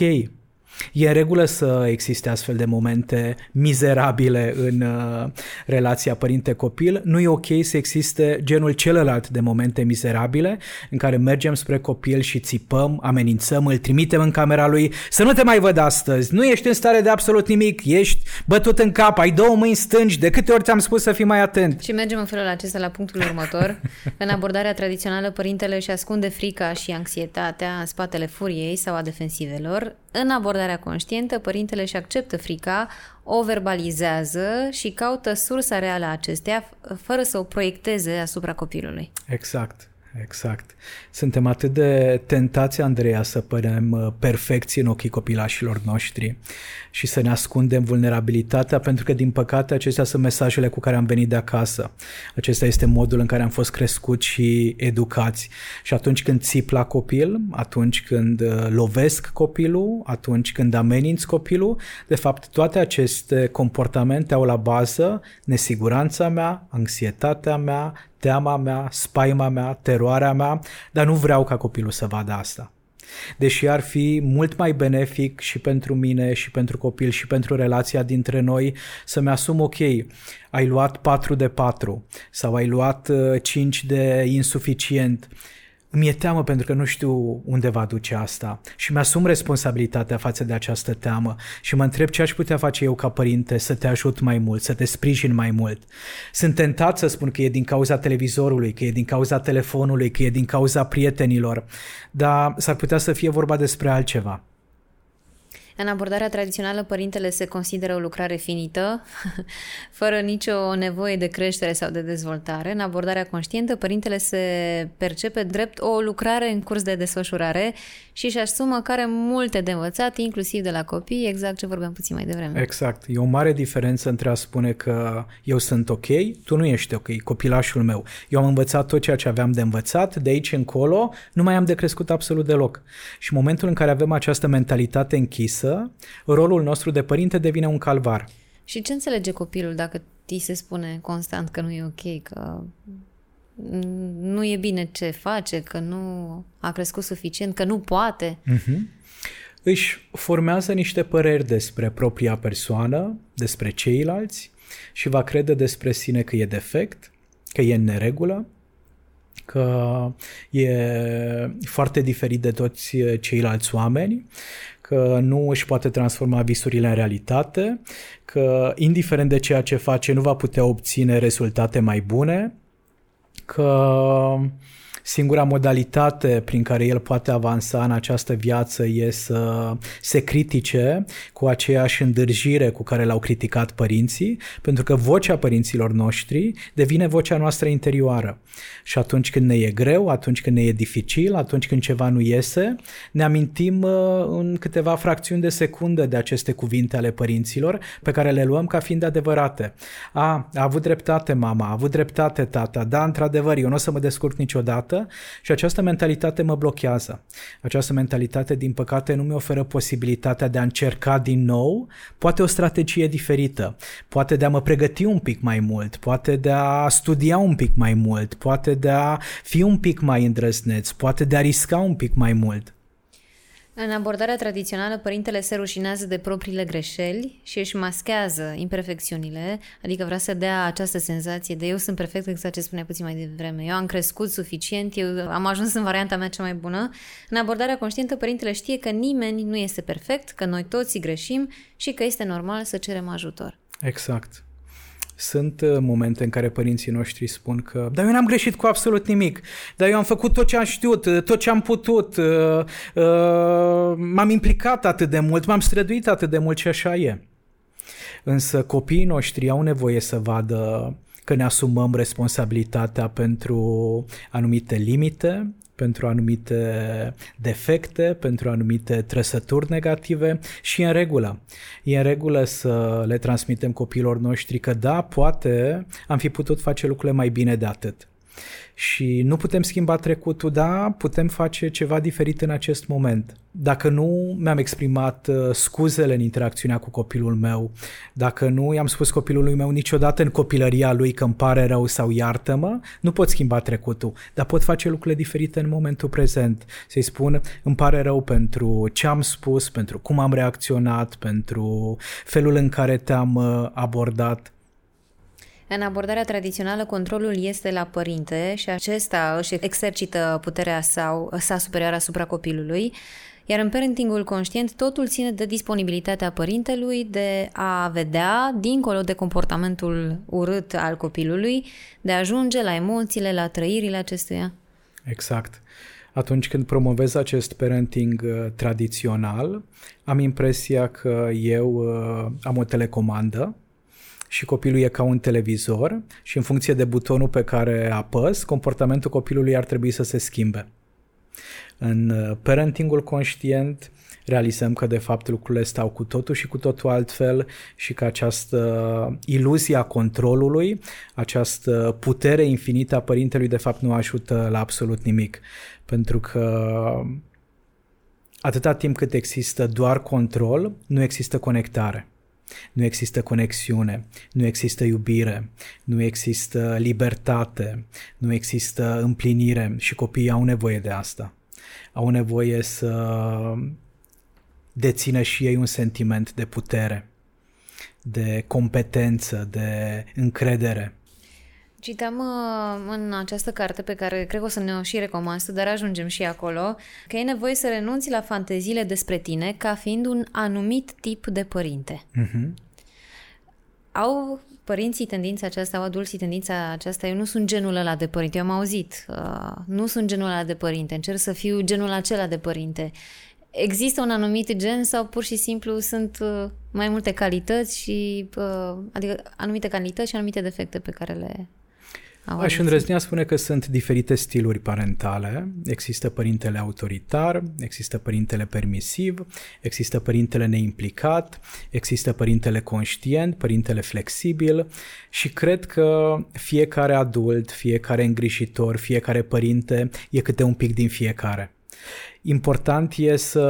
E în regulă să existe astfel de momente mizerabile în uh, relația părinte-copil. Nu e ok să existe genul celălalt de momente mizerabile în care mergem spre copil și țipăm, amenințăm, îl trimitem în camera lui să nu te mai văd astăzi, nu ești în stare de absolut nimic, ești bătut în cap, ai două mâini stângi, de câte ori ți-am spus să fii mai atent. Și mergem în felul acesta la punctul următor. în abordarea tradițională, părintele își ascunde frica și anxietatea în spatele furiei sau a defensivelor. În abordarea starea conștientă, părintele își acceptă frica, o verbalizează și caută sursa reală a acesteia fără să o proiecteze asupra copilului. Exact. Exact. Suntem atât de tentați, Andreea, să părem uh, perfecți în ochii copilașilor noștri și să ne ascundem vulnerabilitatea, pentru că, din păcate, acestea sunt mesajele cu care am venit de acasă. Acesta este modul în care am fost crescuți și educați. Și atunci când țip la copil, atunci când uh, lovesc copilul, atunci când ameninți copilul, de fapt, toate aceste comportamente au la bază nesiguranța mea, anxietatea mea, teama mea, spaima mea, teroarea mea, dar nu vreau ca copilul să vadă asta. Deși ar fi mult mai benefic și pentru mine și pentru copil și pentru relația dintre noi să-mi asum ok, ai luat 4 de 4 sau ai luat 5 uh, de insuficient, mi-e teamă pentru că nu știu unde va duce asta și mi-asum responsabilitatea față de această teamă și mă întreb ce aș putea face eu ca părinte să te ajut mai mult, să te sprijin mai mult. Sunt tentat să spun că e din cauza televizorului, că e din cauza telefonului, că e din cauza prietenilor, dar s-ar putea să fie vorba despre altceva. În abordarea tradițională, părintele se consideră o lucrare finită, fără nicio nevoie de creștere sau de dezvoltare. În abordarea conștientă, părintele se percepe drept o lucrare în curs de desfășurare și își asumă care multe de învățat, inclusiv de la copii, exact ce vorbeam puțin mai devreme. Exact. E o mare diferență între a spune că eu sunt ok, tu nu ești ok, copilașul meu. Eu am învățat tot ceea ce aveam de învățat, de aici încolo nu mai am de crescut absolut deloc. Și în momentul în care avem această mentalitate închisă, acasă, rolul nostru de părinte devine un calvar. Și ce înțelege copilul dacă ti se spune constant că nu e ok, că nu e bine ce face, că nu a crescut suficient, că nu poate? Uh-huh. Își formează niște păreri despre propria persoană, despre ceilalți și va crede despre sine că e defect, că e în neregulă, că e foarte diferit de toți ceilalți oameni că nu își poate transforma visurile în realitate, că indiferent de ceea ce face nu va putea obține rezultate mai bune, că Singura modalitate prin care el poate avansa în această viață e să se critique cu aceeași îndârjire cu care l-au criticat părinții, pentru că vocea părinților noștri devine vocea noastră interioară. Și atunci când ne e greu, atunci când ne e dificil, atunci când ceva nu iese, ne amintim uh, în câteva fracțiuni de secundă de aceste cuvinte ale părinților pe care le luăm ca fiind adevărate. A, a avut dreptate mama, a avut dreptate tata, da, într-adevăr, eu nu o să mă descurc niciodată, și această mentalitate mă blochează. Această mentalitate, din păcate, nu mi oferă posibilitatea de a încerca din nou, poate o strategie diferită, poate de a mă pregăti un pic mai mult, poate de a studia un pic mai mult, poate de a fi un pic mai îndrăzneț, poate de a risca un pic mai mult. În abordarea tradițională, părintele se rușinează de propriile greșeli și își maschează imperfecțiunile, adică vrea să dea această senzație de eu sunt perfect, exact ce spunea puțin mai devreme. Eu am crescut suficient, eu am ajuns în varianta mea cea mai bună. În abordarea conștientă, părintele știe că nimeni nu este perfect, că noi toți greșim și că este normal să cerem ajutor. Exact. Sunt uh, momente în care părinții noștri spun că dar eu n-am greșit cu absolut nimic, dar eu am făcut tot ce am știut, uh, tot ce am putut, uh, m-am implicat atât de mult, m-am străduit atât de mult și așa e. Însă copiii noștri au nevoie să vadă că ne asumăm responsabilitatea pentru anumite limite, pentru anumite defecte, pentru anumite trăsături negative și e în regulă. E în regulă să le transmitem copiilor noștri că da, poate am fi putut face lucrurile mai bine de atât și nu putem schimba trecutul, da, putem face ceva diferit în acest moment. Dacă nu mi-am exprimat uh, scuzele în interacțiunea cu copilul meu, dacă nu i-am spus copilului meu niciodată în copilăria lui că îmi pare rău sau iartă-mă, nu pot schimba trecutul, dar pot face lucrurile diferite în momentul prezent. Să-i spun, îmi pare rău pentru ce am spus, pentru cum am reacționat, pentru felul în care te-am uh, abordat în abordarea tradițională, controlul este la părinte și acesta își exercită puterea sau, sa superioară asupra copilului, iar în parentingul conștient totul ține de disponibilitatea părintelui de a vedea, dincolo de comportamentul urât al copilului, de a ajunge la emoțiile, la trăirile acestuia. Exact. Atunci când promovez acest parenting uh, tradițional, am impresia că eu uh, am o telecomandă și copilul e ca un televizor și în funcție de butonul pe care apăs, comportamentul copilului ar trebui să se schimbe. În uh, parentingul conștient realizăm că de fapt lucrurile stau cu totul și cu totul altfel și că această iluzie a controlului, această putere infinită a părintelui de fapt nu ajută la absolut nimic. Pentru că atâta timp cât există doar control, nu există conectare. Nu există conexiune, nu există iubire, nu există libertate, nu există împlinire și copiii au nevoie de asta. Au nevoie să dețină și ei un sentiment de putere, de competență, de încredere. Citam uh, în această carte pe care cred că o să ne o și recomand, dar ajungem și acolo, că e nevoie să renunți la fanteziile despre tine ca fiind un anumit tip de părinte. Uh-huh. Au părinții tendința aceasta, au adulții tendința aceasta, eu nu sunt genul ăla de părinte, eu am auzit, uh, nu sunt genul ăla de părinte, încerc să fiu genul acela de părinte. Există un anumit gen sau pur și simplu sunt uh, mai multe calități și uh, adică anumite calități și anumite defecte pe care le Aș îndrăznea spune că sunt diferite stiluri parentale. Există părintele autoritar, există părintele permisiv, există părintele neimplicat, există părintele conștient, părintele flexibil și cred că fiecare adult, fiecare îngrijitor, fiecare părinte e câte un pic din fiecare. Important e să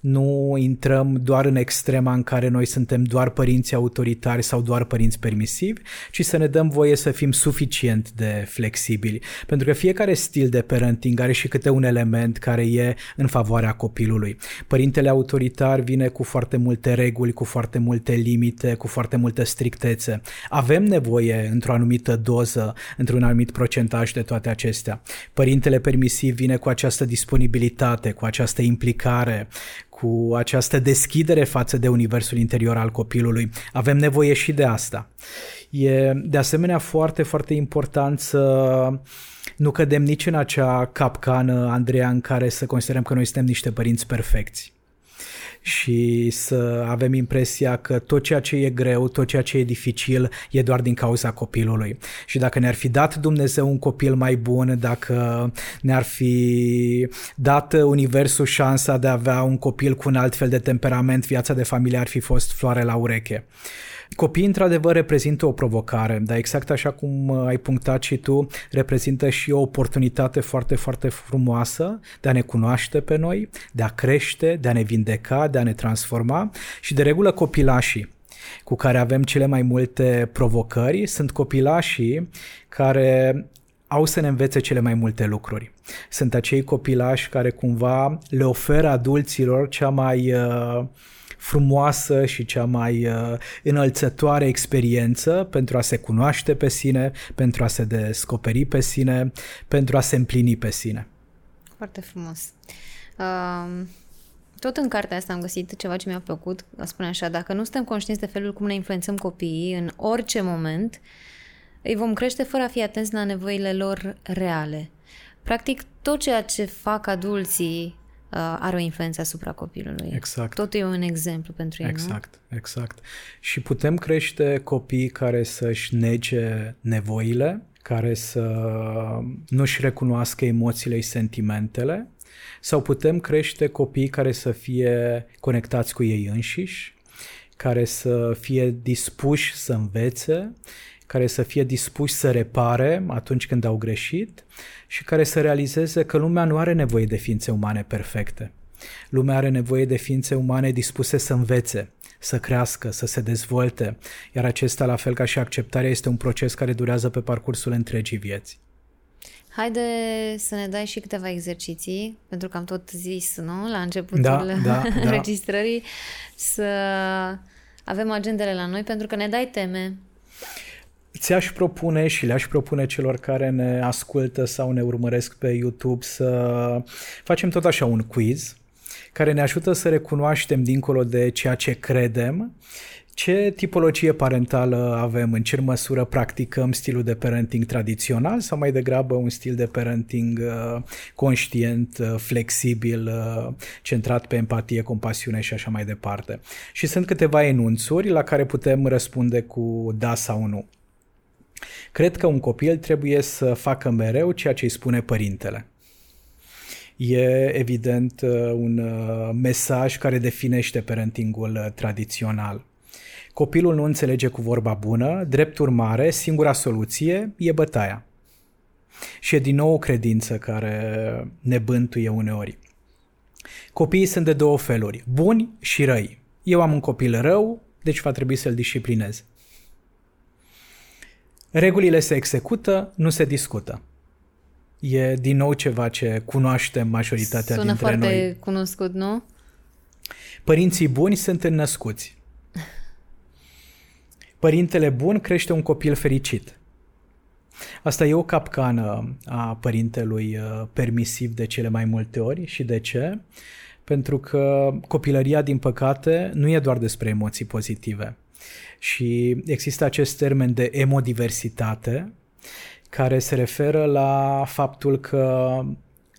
nu intrăm doar în extrema în care noi suntem doar părinți autoritari sau doar părinți permisivi, ci să ne dăm voie să fim suficient de flexibili. Pentru că fiecare stil de parenting are și câte un element care e în favoarea copilului. Părintele autoritar vine cu foarte multe reguli, cu foarte multe limite, cu foarte multă strictețe. Avem nevoie într-o anumită doză, într-un anumit procentaj de toate acestea. Părintele permisiv vine cu această disponibilitate responsabilitate, cu această implicare, cu această deschidere față de universul interior al copilului. Avem nevoie și de asta. E de asemenea foarte, foarte important să nu cădem nici în acea capcană, Andreea, în care să considerăm că noi suntem niște părinți perfecți și să avem impresia că tot ceea ce e greu, tot ceea ce e dificil e doar din cauza copilului. Și dacă ne-ar fi dat Dumnezeu un copil mai bun, dacă ne-ar fi dat Universul șansa de a avea un copil cu un alt fel de temperament, viața de familie ar fi fost floare la ureche. Copiii, într-adevăr, reprezintă o provocare, dar exact așa cum uh, ai punctat și tu, reprezintă și o oportunitate foarte, foarte frumoasă de a ne cunoaște pe noi, de a crește, de a ne vindeca, de a ne transforma și de regulă copilașii cu care avem cele mai multe provocări sunt copilașii care au să ne învețe cele mai multe lucruri. Sunt acei copilași care cumva le oferă adulților cea mai uh, frumoasă și cea mai uh, înălțătoare experiență pentru a se cunoaște pe sine, pentru a se descoperi pe sine, pentru a se împlini pe sine. Foarte frumos. Uh, tot în cartea asta am găsit ceva ce mi-a plăcut, spune așa, dacă nu suntem conștienți de felul cum ne influențăm copiii în orice moment, îi vom crește fără a fi atenți la nevoile lor reale. Practic, tot ceea ce fac adulții Uh, are o influență asupra copilului. Exact. Totul e un exemplu pentru ei, Exact, nu? exact. Și putem crește copii care să-și nege nevoile, care să nu-și recunoască emoțiile și sentimentele, sau putem crește copii care să fie conectați cu ei înșiși, care să fie dispuși să învețe, care să fie dispuși să repare atunci când au greșit și care să realizeze că lumea nu are nevoie de ființe umane perfecte. Lumea are nevoie de ființe umane dispuse să învețe, să crească, să se dezvolte, iar acesta, la fel ca și acceptarea, este un proces care durează pe parcursul întregii vieți. Haide să ne dai și câteva exerciții, pentru că am tot zis, nu, la începutul da, da, da. înregistrării, să avem agendele la noi, pentru că ne dai teme. Ți-aș propune și le-aș propune celor care ne ascultă sau ne urmăresc pe YouTube să facem tot așa un quiz care ne ajută să recunoaștem dincolo de ceea ce credem ce tipologie parentală avem, în ce măsură practicăm stilul de parenting tradițional sau mai degrabă un stil de parenting uh, conștient, uh, flexibil, uh, centrat pe empatie, compasiune și așa mai departe. Și sunt câteva enunțuri la care putem răspunde cu da sau nu. Cred că un copil trebuie să facă mereu ceea ce îi spune părintele. E evident un mesaj care definește parentingul tradițional. Copilul nu înțelege cu vorba bună, drept urmare, singura soluție e bătaia. Și e din nou o credință care ne bântuie uneori. Copiii sunt de două feluri, buni și răi. Eu am un copil rău, deci va trebui să-l disciplinez. Regulile se execută, nu se discută. E din nou ceva ce cunoaștem majoritatea Sună dintre noi. Sună foarte cunoscut, nu? Părinții buni sunt înnăscuți. Părintele bun crește un copil fericit. Asta e o capcană a părintelui uh, permisiv de cele mai multe ori și de ce? Pentru că copilăria, din păcate, nu e doar despre emoții pozitive. Și există acest termen de emodiversitate, care se referă la faptul că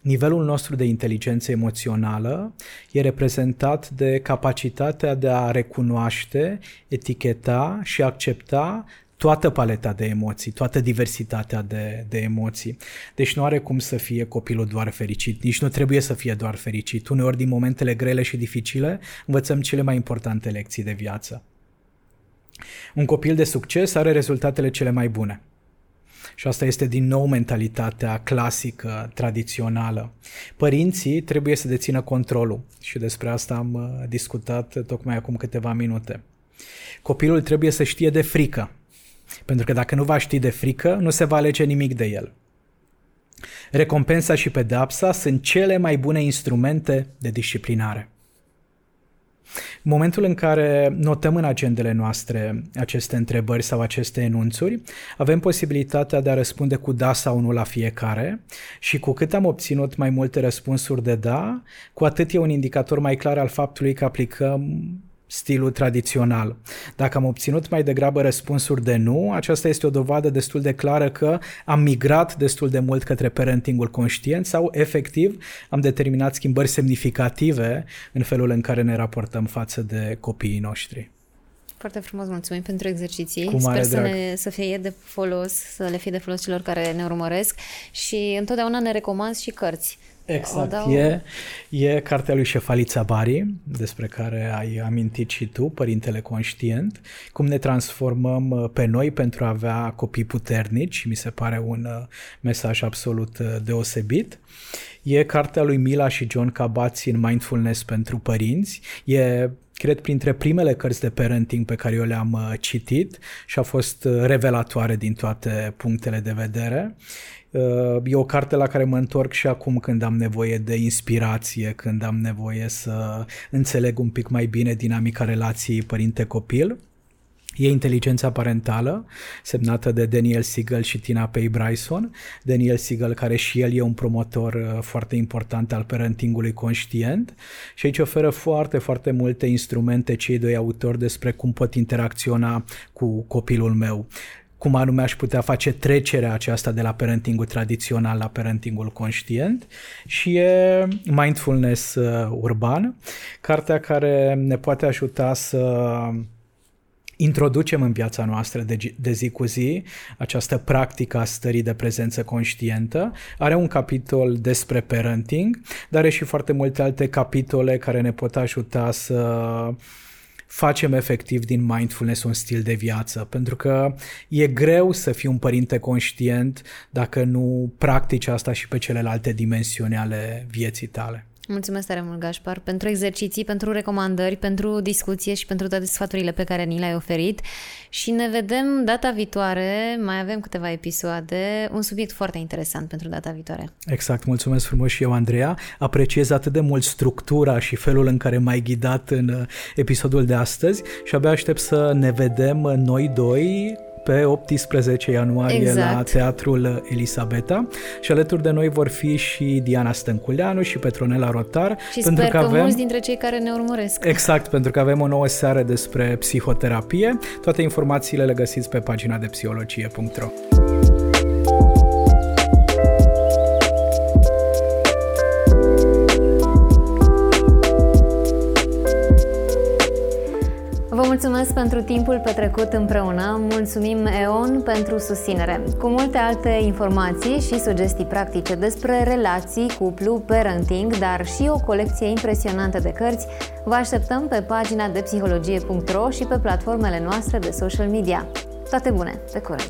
Nivelul nostru de inteligență emoțională e reprezentat de capacitatea de a recunoaște, eticheta și accepta toată paleta de emoții, toată diversitatea de, de emoții. Deci nu are cum să fie copilul doar fericit, nici nu trebuie să fie doar fericit. Uneori din momentele grele și dificile învățăm cele mai importante lecții de viață. Un copil de succes are rezultatele cele mai bune. Și asta este din nou mentalitatea clasică, tradițională. Părinții trebuie să dețină controlul și despre asta am uh, discutat tocmai acum câteva minute. Copilul trebuie să știe de frică, pentru că dacă nu va ști de frică, nu se va alege nimic de el. Recompensa și pedepsa sunt cele mai bune instrumente de disciplinare. În momentul în care notăm în agendele noastre aceste întrebări sau aceste enunțuri, avem posibilitatea de a răspunde cu da sau nu la fiecare și cu cât am obținut mai multe răspunsuri de da, cu atât e un indicator mai clar al faptului că aplicăm stilul tradițional. Dacă am obținut mai degrabă răspunsuri de nu, aceasta este o dovadă destul de clară că am migrat destul de mult către parentingul conștient sau efectiv am determinat schimbări semnificative în felul în care ne raportăm față de copiii noștri. Foarte frumos, mulțumim pentru exerciții. Cu mare Sper drag. să, ne, să fie de folos, să le fie de folos celor care ne urmăresc și întotdeauna ne recomand și cărți. Exact. Dau... E, e cartea lui Șefalița Bari, despre care ai amintit și tu, Părintele Conștient, cum ne transformăm uh, pe noi pentru a avea copii puternici, mi se pare un uh, mesaj absolut uh, deosebit. E cartea lui Mila și John Kabat în Mindfulness pentru părinți. E cred, printre primele cărți de parenting pe care eu le-am citit și a fost revelatoare din toate punctele de vedere. E o carte la care mă întorc și acum când am nevoie de inspirație, când am nevoie să înțeleg un pic mai bine dinamica relației părinte-copil. E Inteligența Parentală, semnată de Daniel Siegel și Tina Pei Bryson. Daniel Siegel, care și el e un promotor uh, foarte important al parentingului conștient și aici oferă foarte, foarte multe instrumente cei doi autori despre cum pot interacționa cu copilul meu cum anume aș putea face trecerea aceasta de la parentingul tradițional la parentingul conștient și e Mindfulness uh, Urban, cartea care ne poate ajuta să introducem în viața noastră de, de zi cu zi, această practică a stării de prezență conștientă. Are un capitol despre parenting, dar are și foarte multe alte capitole care ne pot ajuta să facem efectiv din mindfulness un stil de viață, pentru că e greu să fii un părinte conștient dacă nu practici asta și pe celelalte dimensiuni ale vieții tale. Mulțumesc tare mult, Gașpar, pentru exerciții, pentru recomandări, pentru discuție și pentru toate sfaturile pe care ni le-ai oferit. Și ne vedem data viitoare, mai avem câteva episoade, un subiect foarte interesant pentru data viitoare. Exact, mulțumesc frumos și eu, Andreea. Apreciez atât de mult structura și felul în care m-ai ghidat în uh, episodul de astăzi și abia aștept să ne vedem noi doi pe 18 ianuarie exact. la Teatrul Elisabeta și alături de noi vor fi și Diana Stânculeanu și Petronela Rotar. Și pentru sper că, avem... mulți dintre cei care ne urmăresc. Exact, pentru că avem o nouă seară despre psihoterapie. Toate informațiile le găsiți pe pagina de psihologie.ro. mulțumesc pentru timpul petrecut împreună, mulțumim EON pentru susținere. Cu multe alte informații și sugestii practice despre relații, cuplu, parenting, dar și o colecție impresionantă de cărți, vă așteptăm pe pagina de psihologie.ro și pe platformele noastre de social media. Toate bune! Pe curând!